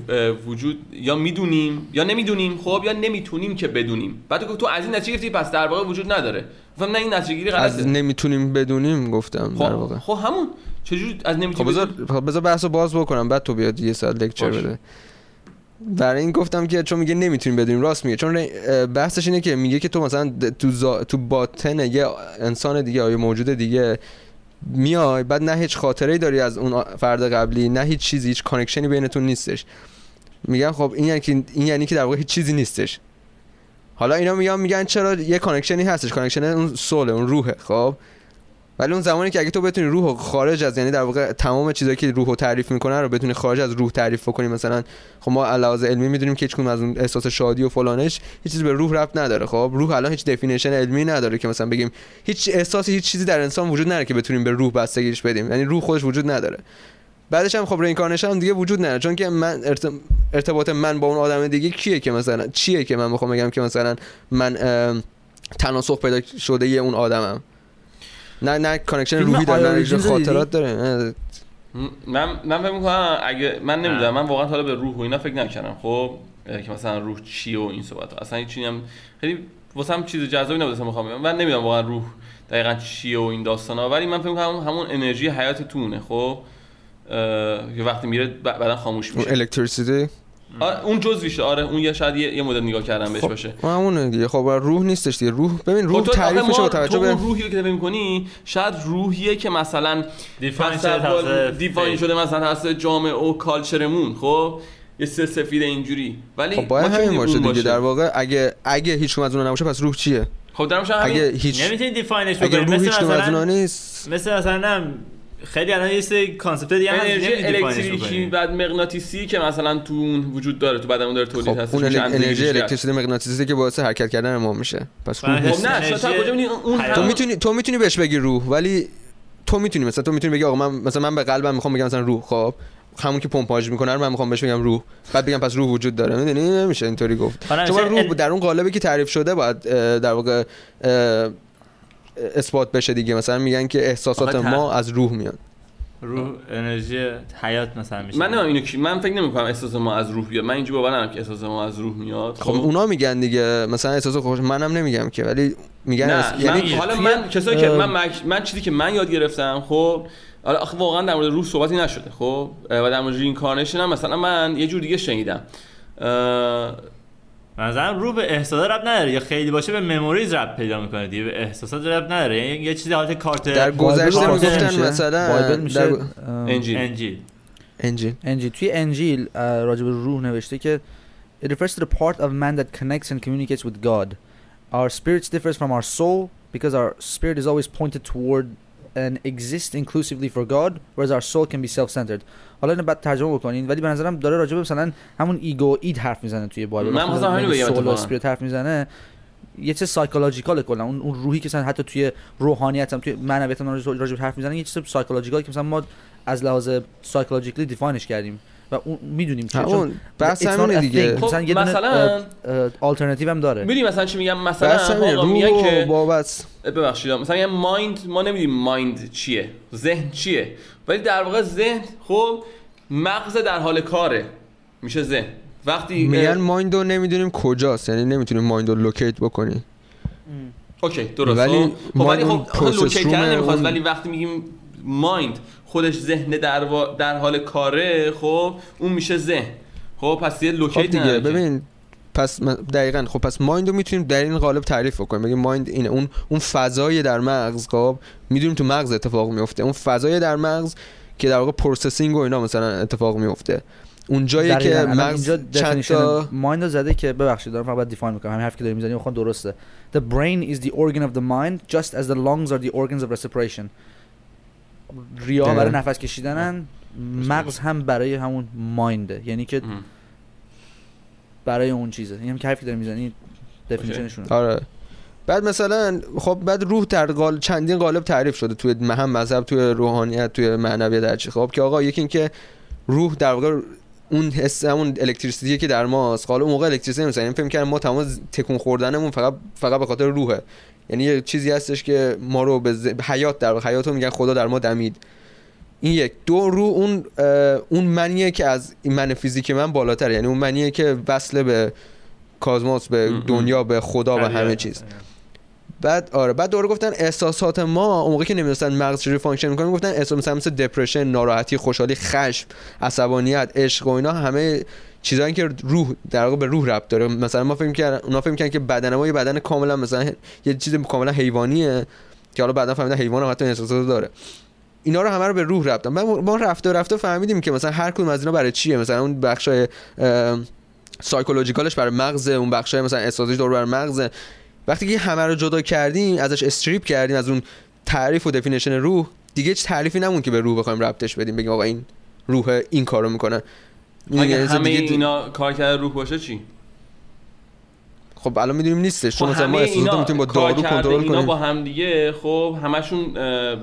وجود یا می‌دونیم یا نمی‌دونیم. خب یا نمی‌تونیم که بدونیم. بعد گفت تو از این نتیجه گرفتی پس در واقع وجود نداره. گفتم نه این نتیجه گیری
از
غلطه.
نمی‌تونیم بدونیم گفتم در
خب
واقع.
خب همون. چجوری از
خب
نمی‌تونیم
بذار
بدونیم؟
خب بذار بحثو باز بکنم. بعد تو بیاد یه ساعت لکچر. بده. برای این گفتم که چون میگه نمی‌تونیم بدونیم راست میگه. چون بحثش اینه که میگه که تو مثلا تو زا... تو باطن یه انسان دیگه یا موجود دیگه میای بعد نه هیچ خاطره داری از اون فرد قبلی نه هیچ چیزی هیچ connection ی بینتون نیستش. میگن خب این یعنی که این یعنی که در واقع هیچ چیزی نیستش. حالا اینا میگن میگن چرا یه connection ی هستش. connection اون soul ه اون روحه خب؟ ولی اون زمانی که اگه تو بتونی روح رو خارج از یعنی در واقع تمام چیزایی که روح رو تعریف می‌کنه رو بتونی خارج از روح تعریف کنی مثلا خب ما الان علمی می‌دونیم که هیچ کدوم از اون احساس شادی و فلانش هیچ چیزی به روح ربط نداره. خب روح الان هیچ definition علمی نداره که مثلا بگیم هیچ احساسی هیچ چیزی در انسان وجود نداره که بتونیم به روح بستگیش بدیم. یعنی روح خودش وجود نداره. بعدش هم خب reincarnation هم دیگه وجود نداره. چون که من ارت- ارتباط من با اون آدم دیگه کیه که مثلا چیه که من بخوام بگم که مثلا من تناسخ پیدا شده یه اون آدمم؟ نه نه
connection
روحی داره نه خاطرات داره. نه.
من من فکر می‌کنم اگه من نمی‌دونم من واقعا تا حالا به روح و اینا فکر نکردم خب که مثلا روح چیه و این صحبت اصلا هیچ هم خیلی واسم چیز جذابی نبود اصلا می‌خوام. من نمی‌دونم واقعا روح دقیقا چیه و این داستانا. ولی من فکر می‌کنم همون- همون انرژی حیات تونه خب که وقتی میره بعدا خاموش میشه.
الکتریسیته
آره، اون جزویشه آره اون یه شاید یه, یه مدل نگاه کردن بهش باشه.
خب همونه دیگه. خب روح نیستش دیگه. روح ببین روح
خب آخه
تعریف میشه با توجه
تو
به
اون روحی رو که فکر می‌کنی شاید روحیه که مثلا
دیفاین شده
مثلا توسط جامعه و کالچرمون خب؟ یه سه سفید اینجوری. ولی
خب باید همین باشه
اون
دیگه. در واقع اگه اگه هیچ از اونها نباشه پس روح چیه؟
خب دارم شما همین
اگه هیچ
نمی‌تونی دیفاینش بکنی مثل مثلا
نیست
مثل مثلا نم خیلی الان یه سری کانسپت دیگه
انرژی الکتریکی. بعد مغناطیسی که مثلا تو اون وجود داره تو بدنمون داره تولید
خب
هست
اون انرژی. الکتریسیته مغناطیسی که باعث حرکت کردن ما میشه پس. نیست.
خب نه شما تا
انرژی
کجا می‌بینی اون.
تو می‌تونی تو می‌تونی بهش بگی روح ولی تو می‌تونی مثلا تو می‌تونی بگی آقا من مثلا من به قلبم می‌خوام بگم مثلا روح خب همون که پمپاژ می‌کنه رو من می‌خوام بهش بگم روح بعد بگم پس روح وجود داره می‌دونی نمیشه اینطوری گفت
حالا
چون روح در اون قالبی که تعریف شده باید در واقع اثبات بشه دیگه. مثلا میگن که احساسات ما از روح میاد.
روح انرژی حیات مثلا میشه.
من نمی‌دونم اینو کی من فکر نمی‌کنم احساس ما از روح بیاد. من اینجوری باور ندارم که احساس ما از روح میاد.
خب اونا میگن دیگه. مثلا احساس خوش منم نمیگم که ولی میگن
نه
اس-
من
یعنی
حالا من کسایی که
اه،
من مک- من چیزی که من یاد گرفتم خب حالا آخه واقعا در مورد روح صحبتی نشده خب. اه، و در مورد reincarnation هم مثلا من یه جور دیگه شنیدم. اه،
مثلا رو به احساسات ربط نداره یا خیلی باشه به memories ربط پیدا می‌کنه دیگه به احساسات ربط نداره. یعنی یه چیزی حالت کارت
در گذشته می‌گفتن. مثلا
Bible میشه؟
در-
انجیل.
انجیل.
انجیل.
انجیل. توی انجیل به روح نوشته که it refers to the part of man that connects and communicates with God. Our spirits differs from our soul because our spirit is always pointed toward and exists inclusively for God, whereas our soul can be self-centered. حالا اینو بعد ترجمه بکنین ولی به نظرم داره راجع به مثلا همون ego id حرف می‌زنه توی Bible
من می‌خواستم همینو بگم soul.
spirit حرف می‌زنه یه چیز psychological کلا اون اون روحی که مثلا حتی توی روحانیت هم توی معنویت هم راجع به حرف می‌زنه یه چیز psychological که مثلا ما از لحاظ psychologically define ش کردیم و اون می‌دونیم
بحث
it's not
همینه دیگه.
thing. مثلا یه دونه
مثلا
آلترناتیو هم داره.
می‌دونی مثلا چی میگم؟ مثلا میگن که
بابت.
ببخشید مثلا یه mind ما نمی‌دونیم mind چیه ذهن چیه. ولی در واقع ذهن خب مغز در حال کاره. میشه ذهن. وقتی
میگن mind رو نمی‌دونیم کجاست یعنی نمی‌تونیم mind رو locate بکنیم.
okay درست.
ولی
خب ولی خب
اون locate
کردن نمی‌خواد
اون-
ولی وقتی میگیم mind خودش ذهن در, وا- در حال کاره خب اون میشه ذهن. خب پس یه
خب
locate
دیگه
نداره که.
ببین پس دقیقا خب پس mind رو می‌تونیم در این قالب تعریف بکنیم. بگیم mind اینه. اون اون فضای در مغز خب می‌دونیم تو مغز اتفاق میفته اون فضای در مغز که در واقع processing و اینا مثلا اتفاق میفته اون جایی که مغز
اینجا
چند تا
mind رو زده که ببخشید دارم فقط define می‌کنم. همین حرفی که داری می‌زنی بخوام درسته. The brain is the organ of the mind just as the lungs are the organs of respiration. ریا
دقیقاً.
برای نفس کشیدنن مغز هم برای همون ماینده. یعنی که. برای اون چیزه. این هم که حرفی داری می‌زنی دفینیشنشونه.
آره. بعد مثلا خب بعد روح در قال چندین قالب تعریف شده توی هم مذهب توی روحانیت توی معنویت در چی. خب که آقا یکی این که روح در واقع اون حس همون الکتریسیتی که در ماست. حالا اون موقع الکتریسیته نمیشه این فکر کردم ما تمام تکون خوردنمون فقط فقط به خاطر روحه. یعنی یه چیزی هستش که ما رو به ز- حیات در حیات رو میگن خدا در ما دمید. این یک. دو رو اون اون منیه که از این من فیزیک من بالاتر یعنی اون منیه که وصل به cosmos به. دنیا به خدا و همه چیز. بعد آره. بعد دوره گفتن احساسات ما اون موقعی که نمی‌دونستن مغز چجوری function می‌کنه گفتن احساس مثلا مثل depression ناراحتی خوشحالی خشم عصبانیت عشق و اینا همه چیزایی که روح در واقع به روح ربط داره. مثلا ما فکر کردن اونا فکر کردن که بدن ما یه بدن کاملا مثلا یه چیز کاملا حیوانیه که حالا بعدا فهمیدن حیوان هم حتی احساسات داره. اینا رو همه رو به روح ربط دادن. بعد ما رفته رفته فهمیدیم که مثلا هر کدوم از اینا برای چیه. مثلا اون بخشای psychological ش برای مغز اون بخشای مثلا احساسیش دور بر مغز وقتی که همه رو جدا کردیم ازش strip کردیم از اون تعریف و definition روح دیگه هیچ تعریفی نموند که به روح بخوایم ربطش بدیم. بگیم آقا این روح این کارو می‌کنه.
اگه همه
دیگه
اینا کار کرده روح باشه چی؟
خب الان می‌دونیم نیستش چون
خب
مثلا ما
اینا
می‌تونیم با
کار
دارو
کرده
کنترل
اینا
کنیم.
با هم دیگه خب همشون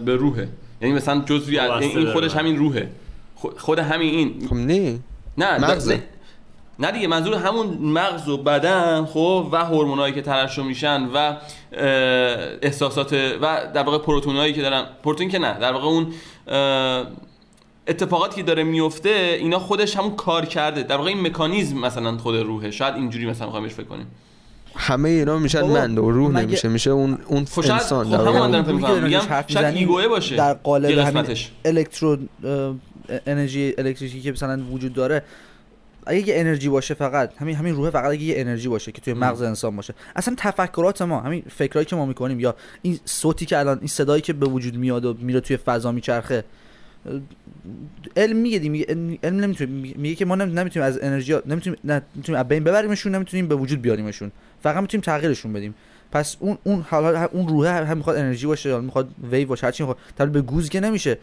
به روحه. یعنی مثلا جزوی این خودش. همین روحه. خود- همین این.
خب نه.
نه
مغزه.
نه- دیگه منظور همون مغز و بدن خب و هورمونایی که ترشح میشن و احساسات و در واقع پروتونایی که دارن. پروتون که نه در واقع اون اتفاقاتی که داره میفته اینا خودش همون کار کرده. در واقع این مکانیزم مثلا خود روحه. شاید اینجوری مثلا بخوایم بهش فکر کنیم.
همه اینا میشن من و روح
مگه-
نمیشه میشه اون اون
خب
انسان.
خب
در
همون
واقع.
میگم شاید ایگوه باشه.
در قالب همین
قسمتش.
الکترو انرژی الکتریکی که مثلا وجود داره اگه یه انرژی باشه فقط همین همین روح فقط اگه یه انرژی باشه که توی مغز انسان باشه. اصلا تفکرات ما همین فکرایی که ما می‌کنیم یا این صوتی که الان این صدایی که به وجود میاد و میره توی فضا میچرخه علم میگه دی- میگه علم نمی‌تونه میگه که ما نم- نمی‌تونیم از انرژی نمی‌تونیم نه می‌تونیم از بین ببریمشون نمی‌تونیم به وجود بیاریمشون. فقط می‌تونیم تغییرشون بدیم. پس اون اون حالا اون روح هم می‌خواد انرژی باشه یا می‌خواد ویو باشه هرچی می‌خواد. تبدیل به گوز که نمیشه.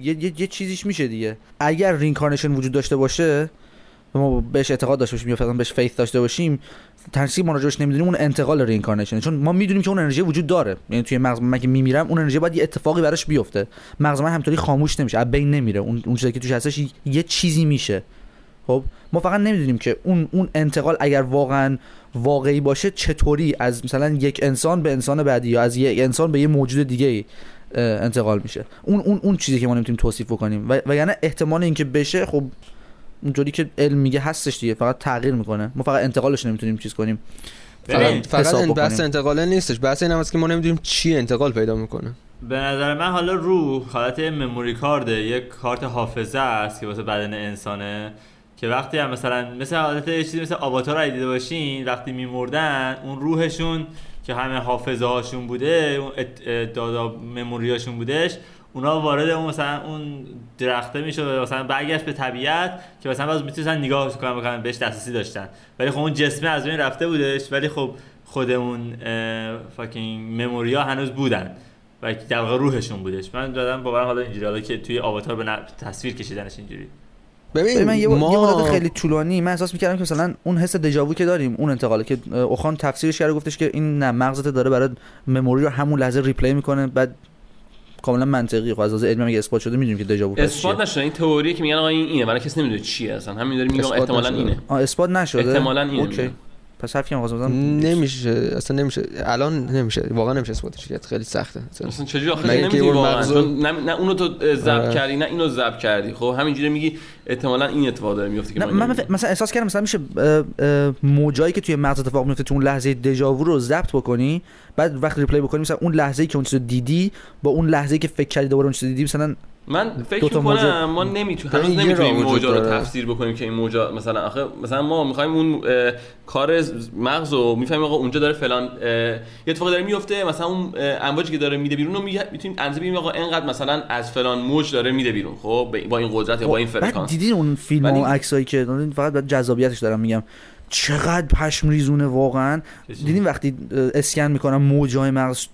یه, یه, یه چیزیش میشه دیگه. اگر reincarnation وجود داشته باشه ما بهش اعتقاد داشته باشیم یا بهش faith داشته باشیم تنسی ما راجعش نمی‌دونیم اون انتقال reincarnation چون ما می‌دونیم که اون انرژی وجود داره. یعنی توی مغز من که میمیرم اون انرژی باید یه اتفاقی براش بیفته. مغز من همطوری خاموش نمیشه از بین نمیره. اون اون چیزی که توش هستش یه چیزی میشه. خب؟ ما فقط نمی‌دونیم که اون اون انتقال اگر واقعا واقعی باشه چطوری از مثلا یک انسان به انسان بعدی یا از یک انسان به یه موجود دیگه انتقال میشه. اون اون اون چیزی که ما نمی‌تونیم توصیف بکنیم. و وگرنه احتمال اینکه بشه خب اونجوری که علم میگه هستش دیگه فقط تغییر می‌کنه. ما فقط انتقالش نمی‌تونیم چیز کنیم.
فقط فقط بحث
بکنیم.
انتقاله نیستش. بحث این هم است که ما نمی‌دونیم چی انتقال پیدا می‌کنه.
به نظر من حالا روح حالت مموری کارده یک کارت حافظه است که واسه بدن انسانه که وقتی هم مثلا مثل حالت یه چیزی مثل آواتار رو دیده باشین وقتی میمردن اون روحشون که همه حافظه هاشون بوده اون دادا مموریاشون بودش اونا وارد اون مثلا اون درخته میشه و مثلا برگشت به طبیعت که مثلا باز می‌تونستن نگاه کنن بکنن بهش دسترسی داشتن. ولی خب اون جسمه از بین رفته بودش ولی خب خود اون fucking memory ا هنوز بودن و در واقع روحشون بودش. من دادم باور حالا اینجوری حالا که توی آواتار به تصویر کشیدنش اینجوری.
ببین من یه,
ما
یه مدت خیلی طولانی. من احساس می‌کردم که مثلا اون حس déjà vu که داریم اون انتقاله که اوخان تفسیرش کرده گفتش که این نه مغزت داره برای memory رو همون لحظه replay می‌کنه بعد کاملا منطقی خب از لحاظ علمی هم اگه اثبات شده می‌دونیم که déjà vu پس
اثبات. نشده این تئوری که میگن آقا این اینه برای کسی نمی‌دونه چیه اصلا همین داره میگه احتمالاً
نشده.
اینه
آه اثبات نشده
احتمالاً اینه okay.
پس حرفی هم بزنم
نمیشه اصلا نمیشه الان نمیشه واقعا نمیشه اثباتش کرد خیلی سخته اصلا.
چجوری آخه نمی‌دونی واقعا
مغزو-
نه, نه اونو تو ضبط
آره.
کردی نه اینو ضبط کردی خب همینجوری میگی احتمالاً این اتفاق داره میفته که
من
نمی‌دونیم.
مثلا- احساس کردم مثلا میشه موجایی که توی مغز اتفاق میفته تو اون لحظه déjà vu رو ضبط بکنی بعد وقت replay بکنی مثلا اون لحظه‌ای که اون چیزو دیدی با اون لحظه‌ای که فکر کردی دوباره اون چیزو دیدی مثلا
من فکر می‌کنم
موجه-
ما نمی‌تونیم هنوز نمی‌تونیم موجا رو. تفسیر بکنیم که این موجا مثلا آخه مثلا ما می‌خوایم اون کار مغز رو می‌فهمیم آقا اونجا داره فلان یه اتفاقی داره میفته مثلا اون امواجی که داره میده بیرون رو می‌تونیم اندازه بگیریم آقا اینقدر مثلا از فلان موج داره میده بیرون خب؟ با این قدرت یا با این
بعد
فرکانس
دیدین اون فیلم و عکسایی که فقط جذابیتش دارم میگم. چقدر پشم ریزونه واقعا دیدین وقتی اسکن می‌کنن موجای مغز؟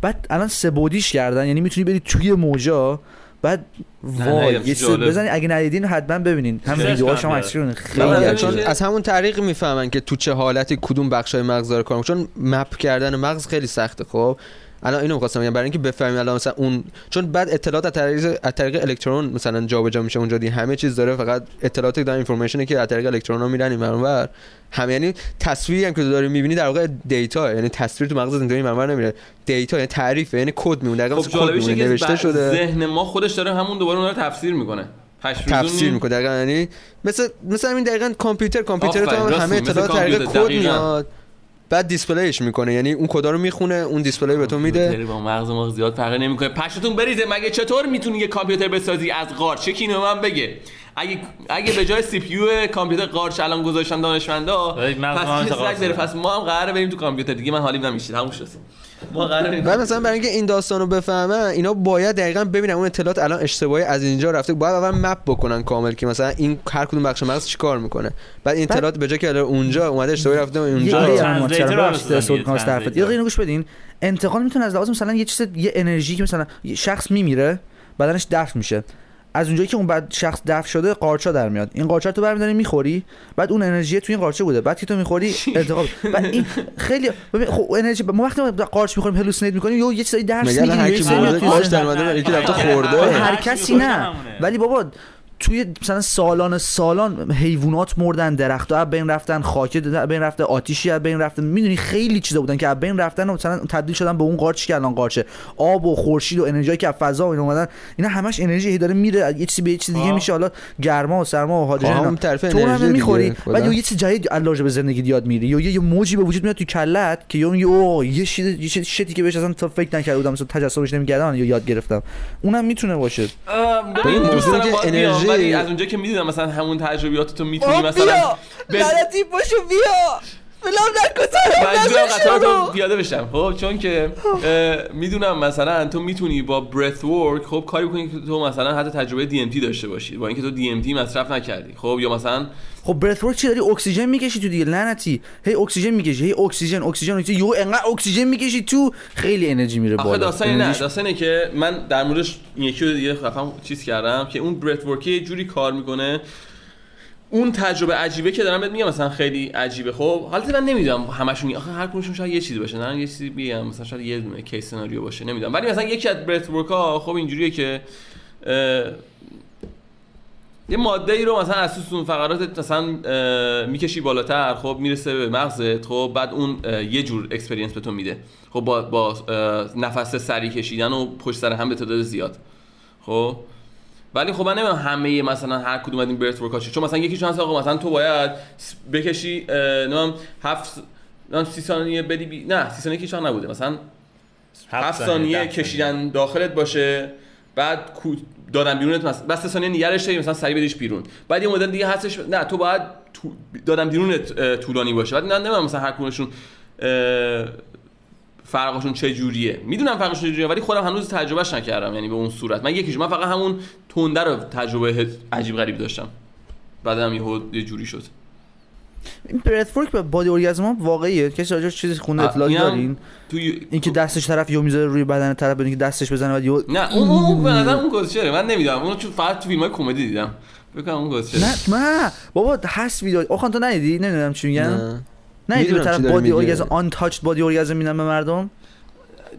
بعد الان سه بودیش کردن یعنی می‌تونی بری توی موجا بعد وای یه
جالب.
بزنین اگه ندیدین حتما ببینین هم ویدیوهاش هم
بیاره.
عکسش خیلی
چون از همون طریق می‌فهمن که تو چه حالتی کدوم بخشای مغز داره کار. چون مپ کردن مغز خیلی سخته خب الان اینو می‌خواستم بگم برای اینکه بفهمیم الان مثلا اون چون بعد اطلاعات از طریق از طریق الکترون مثلا جابجا میشه اونجا دی همه چیز داره فقط اطلاعات داره اینفورمیشنی که از طریق الکترون ها میرن این اونور هم یعنی تصویری هم که داری می‌بینی در واقع data یعنی تصویر تو مغز اینطوری اینور نمیره. data یعنی تعریفه یعنی کد میمونه. دقیقاً
خب
کد نوشته شده.
ذهن ما خودش داره همون دوباره اون رو تفسیر می‌کنه.
تفسیر می‌کنه. دقیقا یعنی مثل مثل همین دقیقا کامپیوتر. کامپیوتر تو همه اطلاعات طریق کد. میاد. بعد display ش می‌کنه. یعنی اون کدا رو می‌خونه اون display به تو میده.
با مغز ما زیاد فرقی نمی‌کنه. پشمتون بریزه مگه چطور می‌تونی یه کامپیوتر بسازی از قارچ اینو به من بگه؟ اگه اگه به جای سی پی یو کامپیوتر قارچ الان گذاشتن دانشمندا پس سگ داره
داره.
پس ما هم قراره بریم تو کامپیوتر دیگه. من حالیم نمیشه تموم شد. ما قراره
بعد مثلا برای اینکه این داستان رو بفهمن اینا باید دقیقا ببینن اون اطلاعات الان اشتباهی از اینجا رفته. باید اول مپ بکنن کامل که مثلا این هر کدوم بخش مغز چیکار می‌کنه. بعد این اطلاعات به جای که الان اونجا اومده اشتباهی رفته اونجا.
یه اینو گوش بدین. انتقال می‌تونه از لحاظ مثلا یه چیز یه انرژی که مثلا شخص میمیره بدنش دفن میشه. از اونجایی که اون بعد شخص دفن شده قارچا در میاد. این قارچا رو تو برمیداری می‌خوری؟ بعد اون انرژی توی این قارچه بوده. بعد که تو می‌خوری انتقال بعد این خیلی ببین خب انرژی ما وقتی ما قارچ می‌خوریم هلوسینیت می‌کنیم یه یه چیزای درس می‌گیریم یه چیزایی
قارچ. در اومده رفته
آره.
خورده.
آره،
هر
کسی نه. ولی بابا توی مثلا سالان سالان حیوانات مردن درختها از بین رفتن خاک بین رفته آتیشی از بین رفته. می‌دونی خیلی چیزا بودن که از بین رفتن و مثلا تبدیل شدن به اون قارچی که الان قارچه. آب و خورشید و انرژی که از فضا و اینا اومدن. اینا همش انرژی هی داره میره یه چیزی به یه چیز دیگه
آه.
میشه. حالا گرما و سرما و هادروژن.
هم طرف
تو همه می‌خوری. بعد. یه چیز جدید علاوه به زندگی یاد میری یا یه یه موجی به وجود میاد تو کلت که یا میگه اوه یه چیز یه چیز شتی که بهش اصلا تا فکر نکرده بودم مثلا تجسمش نمی‌کردم یا یاد گرفتم. اونم می‌تونه باشه.
دوست
موضوع که انرژی-
ولی از اونجا که می‌دونم مثلا همون تجربیات تو می‌تونی
آه،
مثلا
بیا. لعنتی باشو بیا.
قطار
تو
رو پیاده بشم. خب چون که می‌دونم مثلا تو می‌تونی با breathwork خب کاری بکنی که تو مثلا حتی تجربه DMT داشته باشی با اینکه تو DMT مصرف نکردی. خب یا مثلا
خب breathwork چی داری؟ اکسیژن می‌کشی تو دیگه لعنتی. هی اکسیژن می‌کشی هی اکسیژن اکسیژن اکسیژن. you انقدر اکسیژن می‌کشی تو خیلی انرژی میره
آخه
بالا.
داستانی نه
انرژیش-
داستانه که من در موردش یکی رو دیگه خفم چیز کردم که اون breathwork یه جوری کار می‌کنه. اون تجربه عجیبه که دارم بهت میگم مثلا خیلی عجیبه. خب حالت من نمی‌دونم همشون آخه هر کدومشون شاید یه چیزی باشه نه؟ یه چیزی بگم مثلا شاید یه دونه case scenario باشه نمی‌دونم. ولی مثلا یکی از breathwork ها خب اینجوریه که یه ماده ای رو مثلا از توی اون فقرات مثلا می‌کشی بالاتر خب می‌رسه به مغزت خب بعد اون یه جور experience به تو میده. خب با با نفس سری کشیدن و پشت سر هم به تعداد زیاد. خب ولی خب من نمی‌دونم همه مثلا هر کدوم از این برث ورک چون مثلا یکیشون هست آقا مثلا تو باید بکشی نمی‌دونم هفت نمی‌دونم سی ثانیه بدی بی... نه سی ثانیه کشیدن نبوده. مثلا هفت ثانیه کشیدن داخلت باشه بعد دادن بیرونت مثلا بس سه ثانیه نگرش داری مثلا سریع بدیش بیرون. بعد یه مدل دیگه هستش نه تو باید تو... دادن بیرونت طولانی باشه. بعد نه نمی‌دونم مثلا هر کدومشون اه، فرقشون چه جوریه. می‌دونم فرقشون چه جوریه ولی خودم هنوز تجربهش نکردم یعنی به اون صورت. من یکیش من فقط همون تنده رو تجربه عجیب غریب داشتم. بعدم یهو یه جوری شد.
این برث ورک به بادی اورگازم واقعیه. کسی راجعش چیزی خونده
آه،
اطلاعی دارین؟
تو
اینکه دستش طرف یو می‌ذاره روی بدن طرف بدون که دستش بزنه بعد یهو
نه اون اون به نظر اون گذشته من نمی‌دونم. اون چون فقط تو فیلم های کمدی دیدم. بکنم اون گذشته
نه نه. بابا هست ویدیو. آخه تو ندیدی؟ نمی‌دونم چی میگن
نه.
نه به طرف بادی. اورگازم آن تاچ بادی اورگازم میدن به مردم؟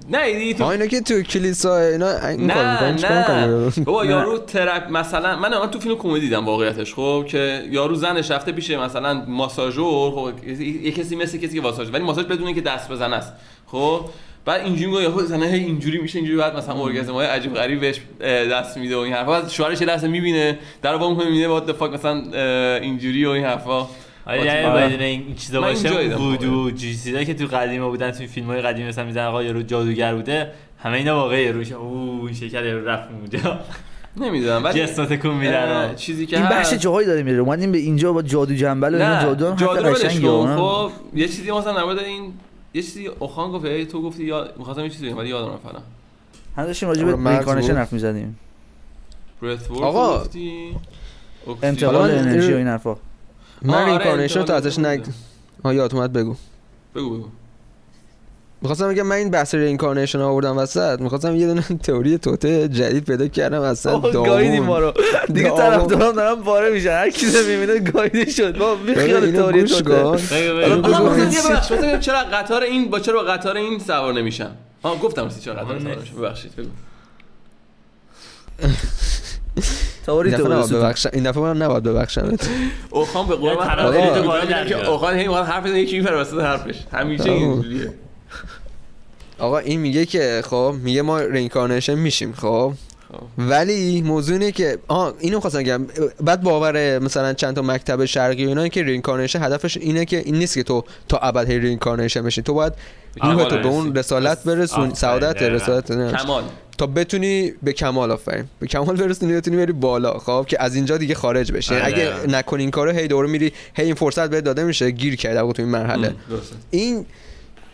نه تو
اینا که تو کلیسا اینا این
نه نه؟ بابا یارو ترپ مثلا من من تو فیلم کمدی دیدم واقعیتش خب که یارو زنش رفته پیش مثلا ماساژور خب یه کسی مثل کسی که ماساژ ولی ماساژ بدون اینکه دست بزنه است خب. بعد اینجوری میگه یهو زنه هی اینجوری میشه اینجوری بعد مثلا اورگازم های عجیب غریب بهش دست میده و این حرفا. بعد شوهرش یه لحظه می‌بینه در می‌کنه می‌بینه وات فاک مثلا اینجوری و این حرفا.
آره. یعنی
آره.
این چیزا باشه
دیدم
وودو چیزایی که تو قدیما بودن تو فیلم های قدیمی مثلا میزن آقا یارو جادوگر بوده همه اینا واقعی روش اوه این شکل یارو رفت اونجا
نمی‌دونم ولی
جسم تکون میدن
چیزی که
این بخش جاهایی داره میره اومدیم به اینجا با جادو جنبل و جادو هم
جادو
قشنگه،
خب یه چیزی مثلا مورد این یه چیزی اخوان گفت ای تو گفتی یا می‌خواستم یه چیزی بگم ولی یادم رفت الان.
هم داشتیم راجع به
آره، بود.
حرف می‌زدیم
breath work
آقا.
انتقال انرژی و این حرفا.
من
آه، آره،
تو ازش نگ. آه اومد بگو.
بگو بگو.
می‌خواستم بگم من این بحث reincarnation آوردم وسط. می‌خواستم یه دونه تئوری توطئه جدید پیدا کردم اصلا
گاییدی ما
داغون
رو. دیگه
داغون.
طرف دارم دارم پاره میشن. هر کی می‌بینه گاییده شد. با
ببین،
بیخیال تئوری
توطئه. مثلا چرا قطار این با چرا با قطار این سوار نمیشم ها گفتم چرا قطار سوار نمیشم ببخشید بگو.
دفعه
تو برسون.
ببخشم این دفعه من نباید ببخشم.
اوخان به قول من که. اوخان هی می‌خواد حرف بزنه یکی میپره وسط حرفش. همیشه. اینجوریه.
آقا این میگه که خب میگه ما reincarnation میشیم خب. ولی موضوع اینه که آه اینو خواستم بگم. بعد باور مثلا چند تا مکتب شرقی و اینا که reincarnation هدفش اینه که این نیست که تو تا ابد هی reincarnation بشی. تو باید روح تو به اون. رسالت برسون سعادت. رسالت نه.
کمال
تا بتونی به کمال آفرین به کمال برسونی بتونی بری بالا خب که از اینجا دیگه خارج بشی
آره.
اگه نکنی این کارو هی دوره میری هی این فرصت بهت داده میشه گیر کرده تو این مرحله این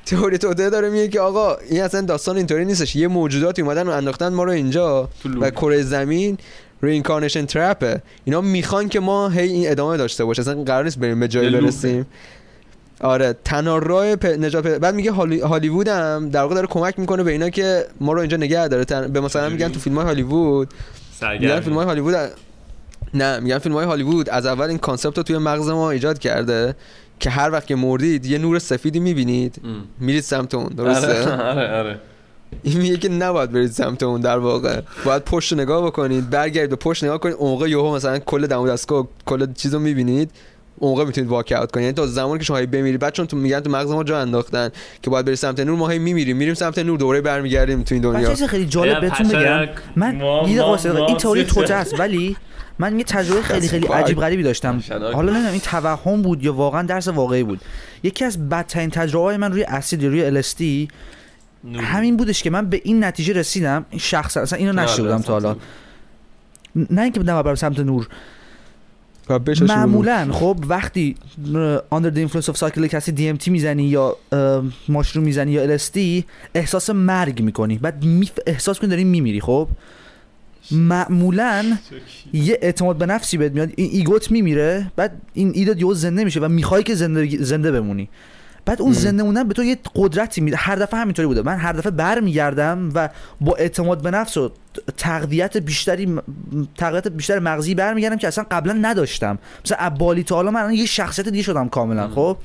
تئوری توطئه داره میگه که آقا این اصلا داستان اینطوری نیستش یه موجوداتی اومدن و انداختن ما رو اینجا و. کره زمین reincarnation trap ه اینا می‌خوان که ما هی این ادامه داشته باشه اصلا قرار نیست بریم به جایی. برسیم آره تنها راه پ... نجات پیدا- بعد میگه هالی... هالیوود هم در واقع داره کمک می‌کنه به اینا که ما رو اینجا نگه داره. تن... به مثلا؟ میگن تو فیلم های هالیوود میگن فیلم های هالیوود نه میگن فیلم های هالیوود از اول این concept رو توی مغز ما ایجاد کرده که هر وقت که مردید یه نور سفیدی می‌بینید. میرید سمت اون درسته؟
آره آره آره.
این میگه که نباید برید سمت اون در واقع. باید پشت نگاه بکنید برگردید به پشت نگاه کنید اون موقع یهو مثلا کل دم و دستگاه کل چیزو می‌بینید. اون موقع می‌تونید واک اوت کنید. یعنی تا زمانی که شما هی بمیرید بعد چون تو میگن تو مغز ما جا انداختن که باید بری سمت نور ما هی میمیریم. میریم سمت نور دوباره برمیگردیم تو این دنیا.
بچه خیلی جالب
یا
بهتون بگم. من یه
ما-
این تئوری. توته است ولی من یه تجربه خیلی خیلی عجیب. غریبی داشتم. حالا نمی‌دونم این توهم بود یا واقعا درس واقعی بود. یکی از بدترین تجربه های من روی اسید روی
نور.
همین بودش که من به این نتیجه رسیدم. این شخصا اصلا اینو نشده بودم تا حالا. نه اینکه نه برم سمت نور.
نور.
معمولا. خب وقتی under the influence of psychedelic acid DMT می‌زنی یا ماشروم می‌زنی یا LSD احساس مرگ می‌کنی. بعد احساس کنی داری میمیری. خب معمولا یه اعتماد به نفسی بهت میاد این ایگوت میمیره بعد این ایدات یهو زنده میشه و می‌خوای که زنده زنده بمونی. بعد اون. زنده موندن به تو یه قدرتی میده. هر دفعه همینطوری بوده. من هر دفعه برمیگردم و با اعتماد به نفس و تقویت بیشتری تقویت بیشتر مغزی برمیگردم که اصلا قبلا نداشتم. مثلا از بالی تا حالا من یه شخصیت دیگه شدم کاملا خب؟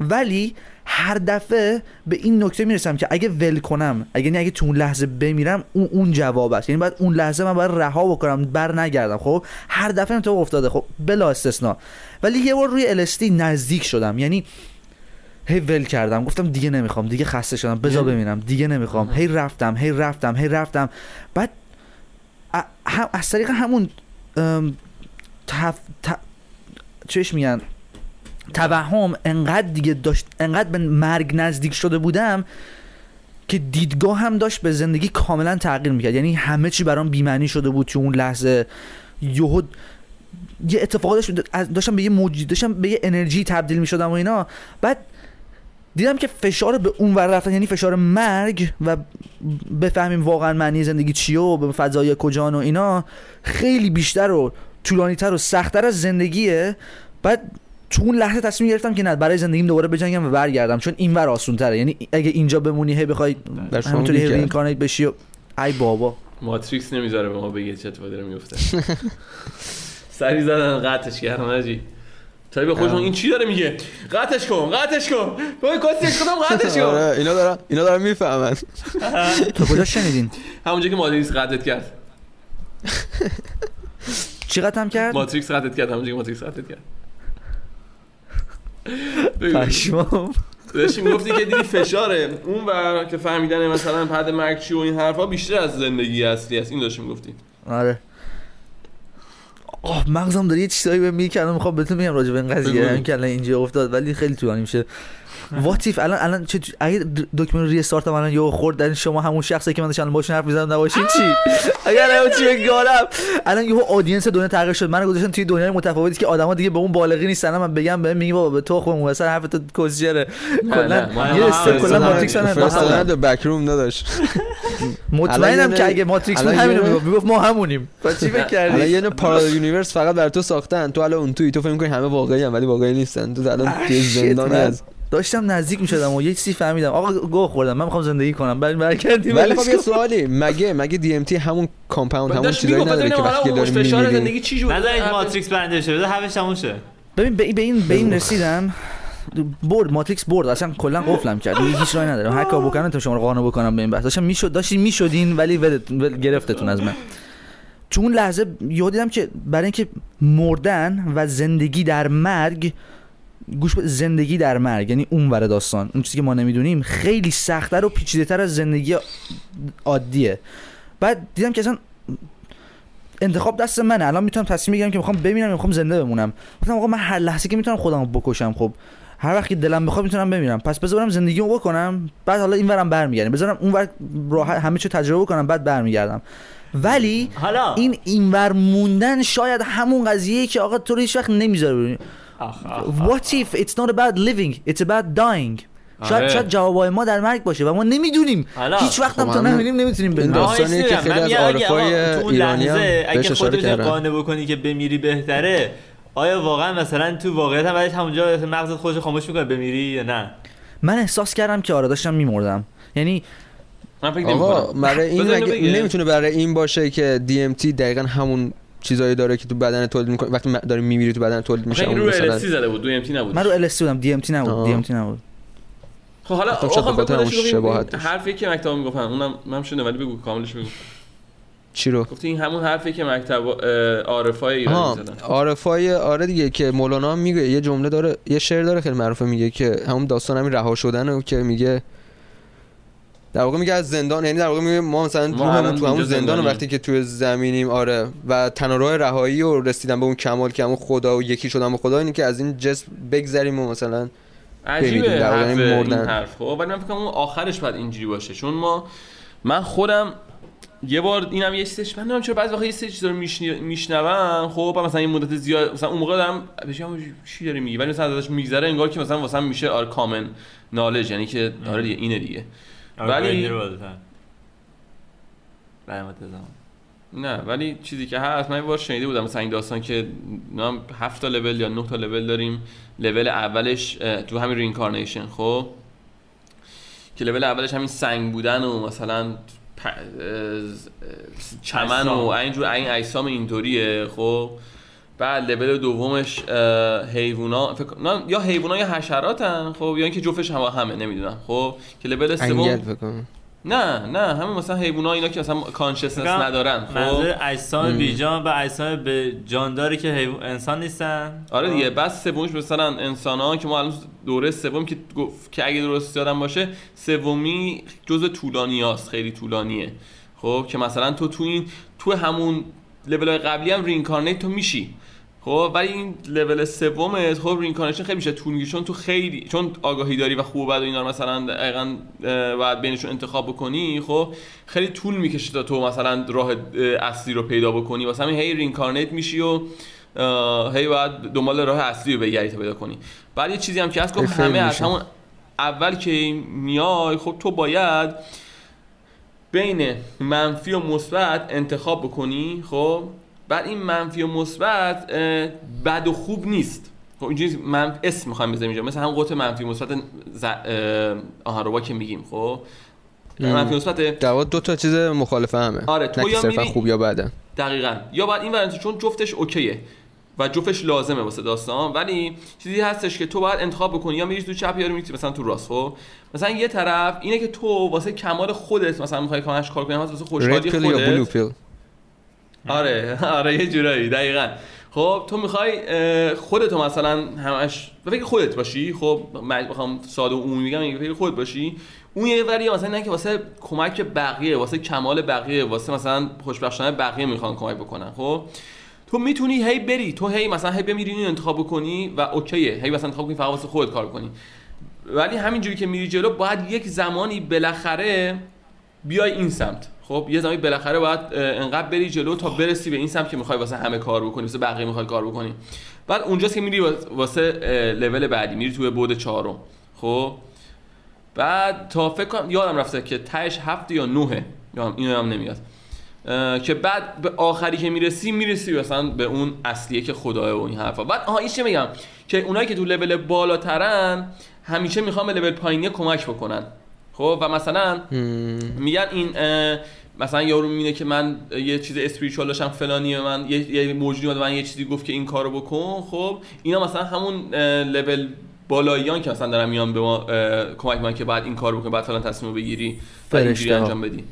ولی هر دفعه به این نکته می‌رسم که اگه ول کنم اگه یعنی اگه تو اون لحظه بمیرم اون اون جواب است. یعنی بعد اون لحظه من باید رها بکنم بر نگردم خب؟ هر دفعه این افتاده خب؟ بلا استثنا. ولی یه بار روی LSD نزدیک شدم. یعنی هی ول کردم. گفتم دیگه نمی‌خوام دیگه خسته شدم. بذار ببینم. دیگه نمی‌خوام. هی رفتم هی رفتم هی رفتم. بعد هم از طریق همون تف... ت... چش میگن توهم انقدر دیگه داشت انقدر به مرگ نزدیک شده بودم که دیدگاه هم داشت به زندگی کاملا تغییر می‌کرد. یعنی همه چی برام بیمعنی شده بود تو اون لحظه. یهو یه اتفاق داشت داشتم به یه موجود داشتم به یه انرژی تبدیل می‌شدم و اینا. بعد دیدم که فشار به اون ور رفتن یعنی فشار مرگ و بفهمیم واقعا معنی زندگی چیه و به فضای کجان و اینا خیلی بیشتر و طولانیتر و سختتر از زندگیه. بعد تو اون لحظه تصمیم گرفتم که نه برای زندگیم دوباره بجنگم و برگردم چون این ور آسون تره یعنی اگه اینجا بمونی هی بخوای
در شما
همونطوری
می‌گه.
رینکارنیت بشی و ای بابا.
ماتریکس نمی‌ذاره به ما بگه چه اتفاقی داره میفته سری زدن قطعش کردن آجی تا به خودشون این چی داره میگه؟ قطعش کن قطعش کن. بابا کاسیش کدام قطعش کن؟
آره اینا دارن اینا دارن می‌فهمن.
تو کجا شنیدین؟
همونجا که ماتریکس قطعت کرد.
چقدر هم کرد؟
ماتریکس قطعت کرد همونجا که ماتریکس قطعت کرد.
پشمام.
داشتی می‌گفتی که دیدی فشاره. اون ور که فهمیدن مثلا پد مرگ چی و این حرفا بیشتر از زندگی اصلی است. این داشتی می‌گفتی
آره. آه مغزم داره یه چیزایی به میگه که الان می‌خوام بهتون میگم راجع به این قضیه
بگو.
این که الان اینجا افتاد ولی خیلی طولانی میشه واتیف الان الان چه اگه دکمه ریستارت هم الان یهو خورد در شما همون شخصی که من داشتم باشون حرف می‌زدم نباشین چی؟ اگر همون چی بگالم الان یهو آدینس دنیا تغییر شد. منو گذاشتن توی دنیای متفاوتی که آدما دیگه به اون بالغی نیستن. من بگم بهم میگی بابا به تو خودم اصلا حرف تو کوزیره کلا
نه،
یه استپ کلا ماتریکس
به backroom نداشت
مطمئنم
الان
که اگه ماتریکس بود
الان
همینو
یه-
می‌گفت. ما همونیم. با چی فکر
الان
کردی
یه parallel universe فقط برای تو ساختن. تو الان اون توی تو فکر می‌کنی همه واقعی هم ولی واقعی نیستن. تو الان توی زندانی
man.
از
داشتم نزدیک می‌شدم و یه چیزی فهمیدم. آقا گوه خوردم. من می‌خوام زندگی کنم. بعد برگردیم.
ولی خب یه سوالی. مگه مگه DMT همون compound همون چیزایی نداره که وقتی
حالا
که
اون
داری
فشار زندگی چی جور
نذارید ماتریکس برنده شه بذار حرفش تموم شه.
ببین به, به این به این رسیدم. برد ماتریکس برد اصلا کلا قفلم کرد. هیچ راهی ندارم. هر کار بکنم تو شما رو قانع بکنم به این بحث. داشتم می‌شد داشتین می‌شدین ولی گرفتتون از من. اون لحظه یاد دیدم که برای اینکه مردن و زندگی در مرگ گوش زندگی در مرگ یعنی اون ور داستان اون چیزی که ما نمی‌دونیم خیلی سختتر و پیچیده‌تر از زندگی عادیه. بعد دیدم که اصلا انتخاب دست منه. الان می‌تونم تصمیم بگیرم که می‌خوام بمیرم یا می‌خوام زنده بمونم. گفتم آقا من هر لحظه که می‌تونم خودمو بکشم خب هر وقت که دلم بخواد می‌تونم بمیرم. پس بذارم زندگیمو بکنم بعد حالا این ورم برمیگردم. بذارم اون ور راحت همه چی تجربه کنم بعد برمیگردم. ولی
حالا
این اینور موندن شاید همون قضیه که آقا تو رو هیچ وقت نمی‌ذاره. What if it's not about living it's about dying شاید
آره.
شاید جوابای ما در مرگ باشه و ما نمی‌دونیم. هیچ وقت هم
خب
تا نمی‌دونیم نمی‌تونیم
آها،
داستانیه که. خیلی از عارفای
آقا تو اون
ایرانی هم
اگه
اشاره
خودت. قانع بکنی که بمیری بهتره آیا واقعا مثلا تو واقعیت هم بعدش همونجا مغزت خودش خاموش می‌کنه بمیری یا نه
من احساس کردم که آره داشتم میمردم یعنی
من فکر
آقا
نمی‌کنم
برای این. نمی‌تونه برای این باشه که دی ام تی دقیقا همون چیزایی داره که تو بدن تولید می‌کنه وقتی داری میمیری تو بدن تولید میشه
رو
مثلا
زده بود دو MT نبود.
من رو LSD بودم DMT نبود
آه.
DMT نبود.
خب حالا آخه
شباهت.
حرفی که مکتب می‌گفتن اونم من شنیدم ولی بگو کاملش بگو.
چی رو؟
گفتی این همون حرفی که مکتب عارفای
ها
ایرانی زدن
عارفای آره دیگه که مولانا هم میگه یه جمله داره یه شعر داره خیلی معروفه میگه که همون داستان همین رها شدن که میگه در واقع میگه از زندان یعنی در واقع میگه ما مثلا
ما
روحمون تو همون زندان. وقتی که توی زمینیم آره. و تنها راه رهایی و رسیدن به اون کمال که همون خدا و یکی شدن به خدا اینه که از این جسم بگذریم و مثلا
عجیبه
بمیریم، در واقع
حرف
یعنی
این. حرف. خب ولی من فکر کنم اون آخرش باید اینجوری باشه. چون ما من خودم یه بار اینم یه چیزش من نمی‌دونم چرا بعضی وقتا یه سری چیزا رو میشنوم. خب مثلا این مدت زیاد مثلا اون موقع دارم بهش میگم چی داری میگی؟ ولی مثلا ازش میگذره انگار که مثلا واسه میشه our common knowledge یعنی که آره دیگه اینه دیگه. ولی- نه ولی چیزی که هست من یه بار شنیده بودم مثلا این داستان که نام هفت تا لول یا نه تا لول داریم. لول اولش تو همین reincarnation خب؟ که لول اولش همین سنگ بودن و مثلا چمن و. اینجور این اجسام اینطوریه خب؟ بعد لول دومش حیوونا. فکر نه یا حیوونا یا حشراتن خب یا اینکه جفتش هم همه نمی‌دونم. خب که لول سوم نه نه همین مثلا حیوونا اینا که مثلا کانشسنس ندارن خب.
منظور اجسام بیجان و اجسام به جانداری که حیو- انسان نیستن.
آره دیگه بس سومیش مثلا انسان ها که ما الان دوره سوم که گفت که اگه درست یادم باشه سومی جزء طولانی هاست خیلی طولانیه. خب که مثلا تو تو این تو همون لول های قبلی هم reincarnate تو میشی. خب ولی این لول سومت خب reincarnation خیلی میشه طول چون تو خیلی چون آگاهی داری و خوب و اینا رو مثلا دقیقاً باید بینشون انتخاب بکنی خب خیلی طول می‌کشه تا تو مثلا راه اه، اصلی رو پیدا بکنی. واسه همین هی reincarnate میشی و هی باید دنبال راه اصلی رو بگردی تا پیدا کنی. بعد یه چیزی هم که هست گفت
خیلی
همه از. همون اول که میای خب تو باید بین منفی و مثبت انتخاب بکنی خب. بعد این منفی و مثبت بد و خوب نیست. خب اینجوری من اسم می‌خوایم بذاریم اینجا. مثل هم قطع منفی مثبت ز... آهنربا که میگیم خب. منفی مثبت
واقع دو تا چیز مخالفه همه.
آره، تو یا میری-
خوب یا بده.
دقیقا. یا باید این ورانتی چون جفتش اوکیه و جفتش لازمه واسه داستان ولی چیزی هستش که تو باید انتخاب بکنی. یا میری تو چپ یا میری مثلا تو راست خب؟ مثلا یه طرف اینه که تو واسه کمال خودت مثلا می‌خوای کامش کار کنی واسه خوشحالی خودت آره آره یه جورایی دقیقا. خب تو می‌خوای خودتو مثلا همش فکر خودت باشی. خب من بخوام ساده و عمومی به فکر خودت باشی. اون یه وری مثلا نه که واسه کمک بقیه واسه کمال بقیه واسه مثلا خوشبختانه بقیه می‌خوان کمک بکنن. خب تو می‌تونی هی بری تو هی مثلا هی بمیری اینو انتخاب بکنی و اوکیه. هی مثلا انتخاب کنی فقط واسه خودت کار کنی. ولی همینجوری که میری جلو باید یک زمانی بالاخره بیای این سمت. خب یه زمانی بالاخره باید انقدر بری جلو تا برسی به این سمت که می‌خوای واسه همه کار بکنی واسه بقیه می‌خوای کار بکنی. بعد اونجاست که میری واس- واسه لول بعدی میری توی بود چهارم. خب؟ بعد تا فکر کنم یادم رفته که تهش هفت یا نهه یادم اینو هم نمیاد. که بعد به آخری که می‌رسی می‌رسی مثلا به اون اصلیه که خداه و این حرفا. بعد آها این چه میگم؟ که اونایی که تو لول بالاترن همیشه می‌خوان به لول پایینی کمک بکنن. خب و مثلا میگن این مثلا یارو می‌بینه که من یه چیز اسپریچوال داشتم فلانیه من یه, یه موجودی اومد من یه چیزی گفت که این کارو بکن. خب اینا مثلا همون لول بالاییان که مثلا دارن میان به ما کمک می‌کنن که بعد این کار بکنی بعد فلان تصمیم بگیری و اینجوری. انجام بدی.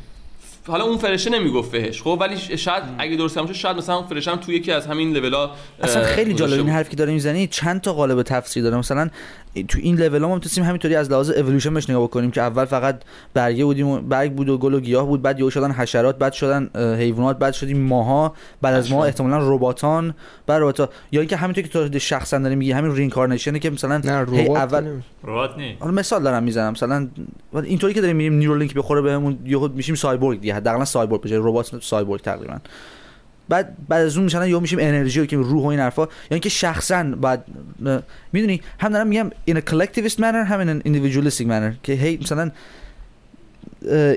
حالا اون فرشته نمی‌گفت بهش. خب ولی شاید اگه درست هم شاید مثلا اون فرشته هم توی یکی از همین لولا
اصلا خیلی جالب این حرفی که داره می‌زنی. چند تا قالب تفسیر داره. مثلا تو این لول ها ما می‌تونیم همینطوری از لحاظ اِوولوشن بهش نگاه بکنیم که اول فقط برگه بودیم و برگ بود و گل و گیاه بود بعد یهو شدن حشرات بعد شدن حیوانات بعد شدیم ماها بعد از ماها احتمالاً رباتان بعد رباتا یا اینکه همینطور که تو شخصا داری میگی همین reincarnation ه که مثلا
نه
هی اول.
ربات نی
حالا مثال دارم می‌زنم مثلا اینطوری که داریم میریم Neuralink بخوره بهمون یهو میشیم سایبورگ دیگه حداقل سایبورگ بشه ربات سایبورگ تقریبا. بعد بعد از اون میشن یهو میشیم انرژی و که روح و این حرفا. یا اینکه شخصا بعد می‌دونی هم دارم میگم in a collectivist manner هم in an individualistic manner. که هی مثلا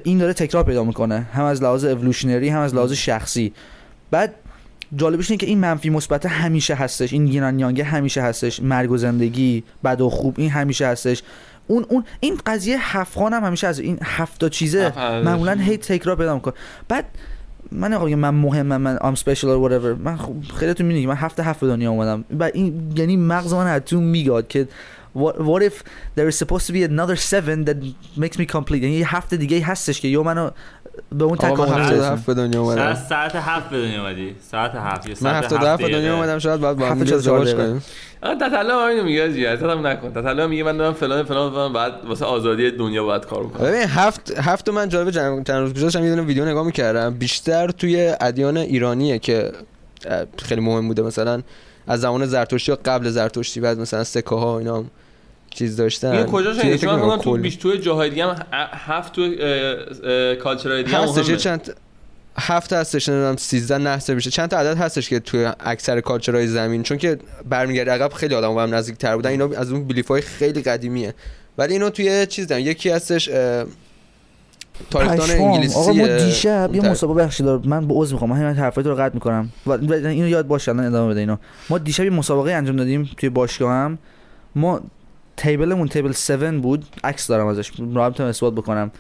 این داره تکرار پیدا می‌کنه. هم از لحاظ evolutionary هم از لحاظ شخصی. بعد جالبش اینه که این منفی مثبت همیشه هستش. این yin and yang ه همیشه هستش. مرگ و زندگی بد و خوب این همیشه هستش. اون اون این قضیه هفخان هم همیشه از این هفت تا چیزه
هفت.
معمولا هی تکرار پیدا می‌کنه. بعد من بگم من مهمم من ام اسپیشال اور whatever. من خیلیتون می‌دونید من هفت هفت به دنیا اومدم. و این یعنی مغز من از تو میگاد که what, what if there is supposed to be another seven that makes me complete? یعنی یه هفته دیگه هستش که یو منو به اون تکامل.
هفت به دنیا
ساعت
اومدم
ساعت هفت به دنیا اومدی. ساعت هفت یا
من
ساعت
هفت به. دنیا اومدم شاید باید با هم ازدواج. کنیم.
تتلا هم اینو میگه جی اصلا نکن. تتلا میگه من دارم فلان فلان فلان بعد واسه آزادی دنیا باید کار بکنم.
ببین هفت هفت من جالب چند چند روز پیش داشتم یه دونه ویدیو نگاه می‌کردم. بیشتر توی ادیان ایرانیه که خیلی مهم بوده مثلا از زمان زرتشتی یا قبل زرتشتی بعد مثلا سکه ها اینا هم چیز داشتن.
این کجا شنیدی من تو. بیش توی جاهای دیگه هم هفت تو کالچرهای دیگه هم
هستش. چند هفت هستش نمی‌دونم 13 نه میشه. چند تا عدد هستش که توی اکثر کالچرهای زمین؟ چون که برمیگرده عقب خیلی آدم هم نزدیک تر بودن. اینا از اون بلیف های خیلی قدیمیه. ولی اینو توی چیز دارن. یکی هستش تاریخدان. انگلیسی
آقا ما دیشب یه. مسابقه بخشی دار من با عذر می‌خوام. من همین حرفای تو رو قطع می‌کنم. و و اینو یاد باش الان ادامه بده اینو ما دیشب یه مسابقه انجام دادیم توی باشگاه هم ما تیبلمون تیبل 7 بود عکس دارم ازش می‌تونم اثبات بکنم.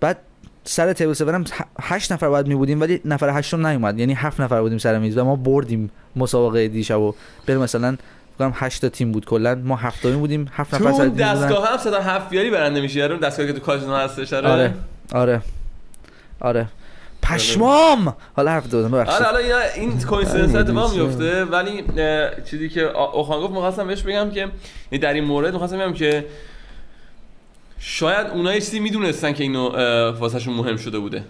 بعد سر تیبل 7 هم 8 نفر باید می بودیم ولی نفر هشتم نیومد. یعنی 7 نفر بودیم سر میز و ما بردیم مسابقه دیشب و بریم مثلا فکر کنم 8 تا تیم بود کلا. ما هفتمین بودیم 7
تو
نفر سر.
دستگاه هم صدا هفت بیاری برنده میشی یارو؟ دستگاهی که تو کازینو هستش آره.
آره. آره. آره. پشمام! حالا حرف دادم
آره
ببخشید.
حالا اینا این کوینسیدنس اتفاق میفته ولی چیزی که اوخان گفت می‌خواستم بهش بگم که یعنی در این مورد می‌خواستم بگم که شاید اونها یه چیزی می‌دونستن که اینو واسهشون مهم شده بوده.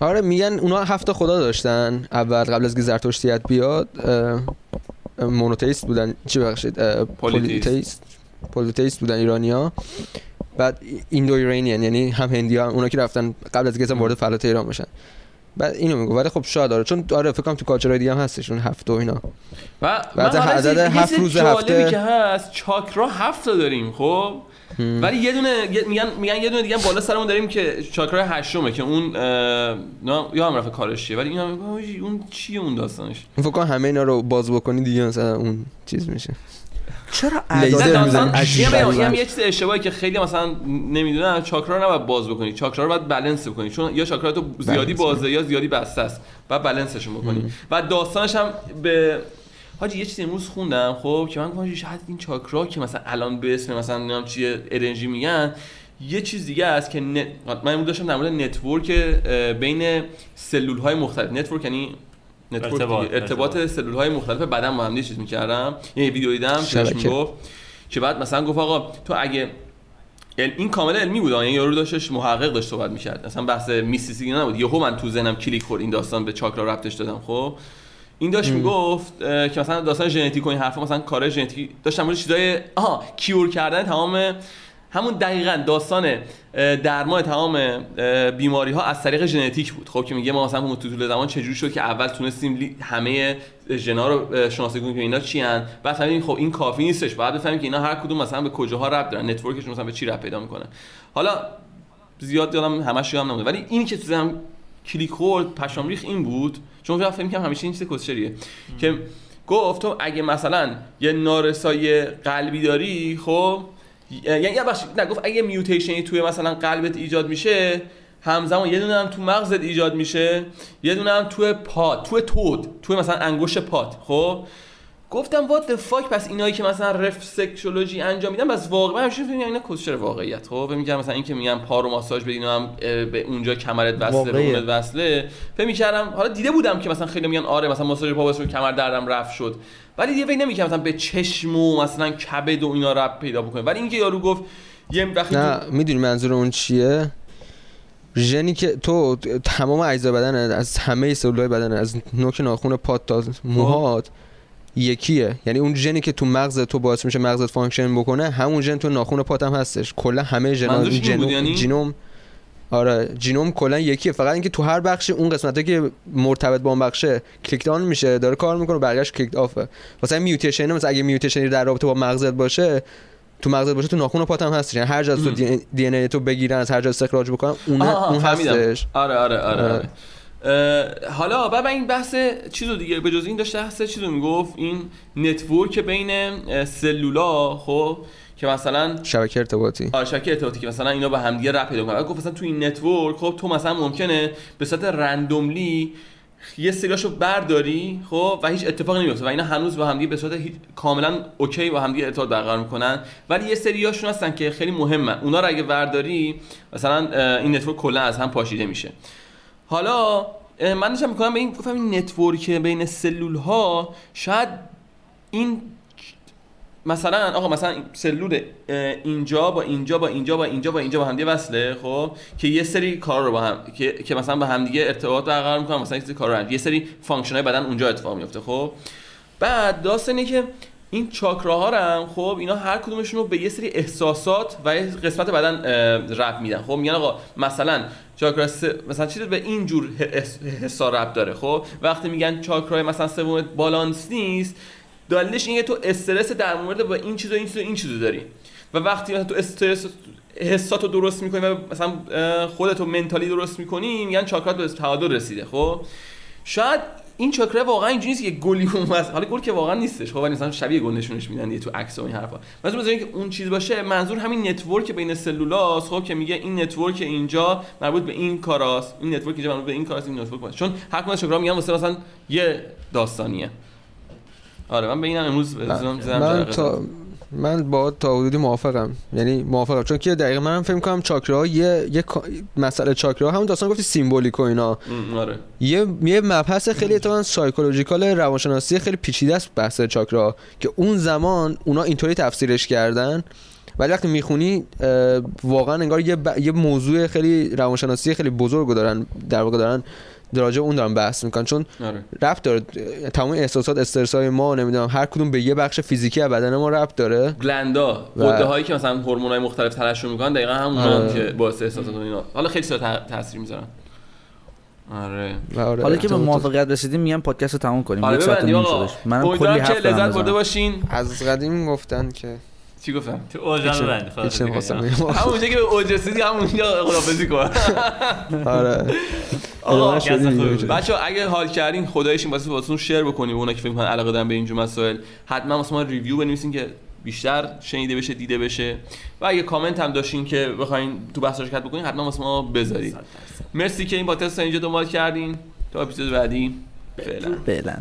آره میگن اونا هفت تا خدا داشتن. اول قبل از که زرتشتیت بیاد monotheist بودن. چی بخشید
polytheist.
polytheist polytheist بودن ایرانیا بعد ایندو ایرانیان یعنی هم هندی ها اونا که رفتن قبل از اینکه اصلا وارد فلات ایران بشن. بعد اینو میگو ولی خب شاید آره چون آره فکر کنم تو culture های دیگه هم هستش اون هفت و اینا.
و
بعد عدد هفت روز هفته-
که هست چاکرا هفت تا داریم خب؟ ولی یه دونه میگن میگن یه دونه دیگه هم بالا سرمون داریم که چاکرا هشتمه که اون نه یا هم رفت کارش چیه ولی اینا آجی، اون چیه اون داستانش؟
فکر کنم همه اینا رو باز بکنی دیگه مثلا اون چیز میشه.
چرا اعداد
هم یه چیز اشتباهی که خیلی مثلا نمی‌دونن چاکرا رو نباید باز بکنی. چاکرا رو باید بالانس بکنی. چون یا چاکرا تو زیادی. بازه یا زیادی بسته است. بعد بالانسشون بکنی. و داستانش هم به حاجی یه چیزی امروز خوندم خب که من گفتم شاید این چاکرا که مثلا الان به اسم مثلا نمی‌دونم چیه ارنجی میگن یه چیز دیگه است که نت... من امروز داشتم در مورد network بین سلول های مختلف. network یعنی
ارتباط،.
ارتباط سلول های مختلف بدن با هم دیگه چیز می‌کردم. یه ویدیو دیدم که می‌گفت؟ که بعد مثلا گفت آقا تو اگه این کامل علمی بود یعنی یارو داشتش محقق داشت صحبت می‌کرد. مثلا بحث mysticity نبود. یهو من تو ذهنم کلیک خورد این داستان به چاکرا ربطش دادم خب؟ این داشت می‌گفت که مثلا داستان ژنتیک و این حرفا مثلا کار ژنتیکی داشتم مورد چیزای آها cure کردن تمام همون دقیقا داستان درمان تمام بیماری ها از طریق ژنتیک بود. خب که میگه ما مثلا تو طول زمان چجوری شد که اول تونستیم همه ژنا رو شناسایی کنیم که اینا چی ان بعد فهمیدیم خب این کافی نیستش. بعد بفهمیم که اینا هر کدوم مثلا به کجاها ربط دارن network شون مثلا به چی ربط پیدا می‌کنه. حالا زیاد یادم همش یادم نمونده. ولی این که تو کلیک خورد پشمام ریخ این بود. چون فکر می‌کنم همیشه این چیز کسشریه. که گفت تو اگه مثلا یه نارسایی قلبی داری خب یعنی بخش نه گفت اگه میوتیشنی توی مثلا قلبت ایجاد میشه همزمان یه دونه هم تو مغزت ایجاد میشه یه دونه هم توی پات توی تود توی مثلا انگشت پات خب؟ گفتم وات fuck پس اینایی که مثلا رفسکشولوژی انجام میدن بس واقعا همیشه فکر اینا کسچر واقعیت. خب می‌کردم مثلا این که میگن پا رو ماساژ بدین هم به اونجا کمرت وصله. اونت وصله. فکر می‌کردم حالا دیده بودم که مثلا خیلی میگن آره مثلا ماساژ پا شد کمر دردم رفت شد. ولی دیگه فکر نمی‌کردم مثلا به چشم و مثلا کبد و اینا ربط پیدا بکنه. ولی اینکه یارو گفت یه وقتی تو-
نه می‌دونی منظور اون چیه؟ ژنی که تو تمام اجزا بدن از همه سلولای بدن از نوک ناخن پات تا موهات یکیه یعنی اون ژنی که تو مغز تو باعث میشه مغزت function بکنه همون ژن تو ناخن پات هم هستش کلا همه
بود
ژنوم
یعنی؟
genome آره genome کلا یکیه فقط اینکه تو هر بخش اون قسمتی که مرتبط با اون بخشه click down میشه داره کار می‌کنه و بقیه‌اش click off ه مثلا mutation مثلا اگه mutation ی در رابطه با مغزت باشه تو مغزت باشه تو ناخن پات هم هست یعنی هر جا تو DNA تو بگیرن از هر جا استخراج بکنن اون اون. هستش
آره آره آره,
آره.
آره. حالا بعد این بحث چیزو دیگه به جز این داشته بحث چیزو می‌گفت این network بین سلولا خب که مثلا
شبکه ارتباطی.
آره شبکه ارتباطی که مثلا اینا به همدیگه ربط پیدا کنن بعد گفت مثلا تو این network خب تو مثلا ممکنه به صورت randomly یه سریاشو برداری خب و هیچ اتفاقی نمیفته و اینا هنوز با همدیگه به صورت هیچ- کاملا okay با همدیگه ارتباط برقرار می‌کنن. ولی یه سریاشون هستن که خیلی مهمن اونا رو اگه برداری مثلا این network کلا از هم پاشیده میشه. حالا من داشتم می‌کنم به این گفتم این network بین سلول ها شاید این مثلا آقا مثلا سلول اینجا با اینجا با اینجا با اینجا با اینجا با هم دیگه وصله خب؟ که یه سری کار رو با هم که, که مثلا با هم دیگه ارتباط برقرار می‌کنن مثلا یه سری کار رو انجام- یه سری function های بدن اونجا اتفاق میفته خب؟ بعد داستان اینه که این چاکراها رو هم خب اینا هر کدومشون رو به یه سری احساسات و یه قسمت بدن ربط میدن. خب میگن آقا مثلا چاکرا س... مثلا چیز به این جور حس- ربط داره خب؟ وقتی میگن چاکرای مثلا سوم بالانس نیست دلیلش اینه تو استرست در مورد با این چیز و این چیز و این چیزو داری. و وقتی مثلا تو استرس حساتو درست می‌کنی و مثلا اه، خودتو mentally درست می‌کنی میگن چاکرات به تعادل رسیده خب؟ شاید این چاکرا واقعا اینجوری نیست که گلی اومد. حالا گل که واقعا نیستش. خب ولی مثلا شبیه گل نشونش میدن دیگه تو عکس و این حرفا. منظور اینکه اون چیز باشه منظور همین network بین سلولاست خب که میگه این network اینجا مربوط به این کاراست این network اینجا مربوط به این کاراست این network باشه. چون هر کدوم از چاکرا میگن واسه مثلا یه داستانیه. آره من به اینم امروز زدم
من
جرقه
تا من با تا حدودی موافقم. یعنی موافقم. چون که دقیقا منم فکر کنم چاکراها یه یه مسئله چاکراها همون داستان گفتی symbolic و اینا.
آره.
یه یه مبحث خیلی اتفاقا psychological روانشناسی خیلی پیچیده است بحث چاکرا که اون زمان اونا اینطوری تفسیرش کردن. ولی وقتی می‌خونی واقعا انگار یه, ب- یه موضوع خیلی روانشناسی خیلی بزرگ دارن در واقع دارن راجع به اون دارن بحث می‌کنن چون
آره.
ربط داره. تمام احساسات استرس های ما نمی‌دونم هر کدوم به یه بخش فیزیکی از بدن ما ربط داره.
گلندا
و-
غده هایی که مثلا هورمون های مختلف ترشح می‌کنن دقیقا همون
آره.
که باعث احساسات و اینا. حالا خیلی زیاد تا- تاثیر می‌ذارن. آره.
آره
حالا که به موافقت رسیدیم میگم پادکست رو تموم کنیم.
آره
یک ساعت نیم شدش منم کلی حرف دارم
لذت برده. باشین.
از قدیم گفتن که
چی گفتم؟
تو اوجا
هیچ-
ببندی خلاص.
همونجا که اوج رسیدی همونجا خدافظی کن.
آره.
آقا. بچه اگه حال کردین خدایش این واسه واسه شیر بکنیم اونا که فکر کنن علاقه دارن به اینجور مسائل حتما واسه ما ریویو بنویسین که بیشتر شنیده بشه دیده بشه. و اگه کامنت هم داشتین که بخواین تو بحث شرکت بکنین حتما واسه ما بذارید مرسی که این پادکست رو اینجا دنبال کردین. تا اپیزود بعدی. فعلا.
فعلا.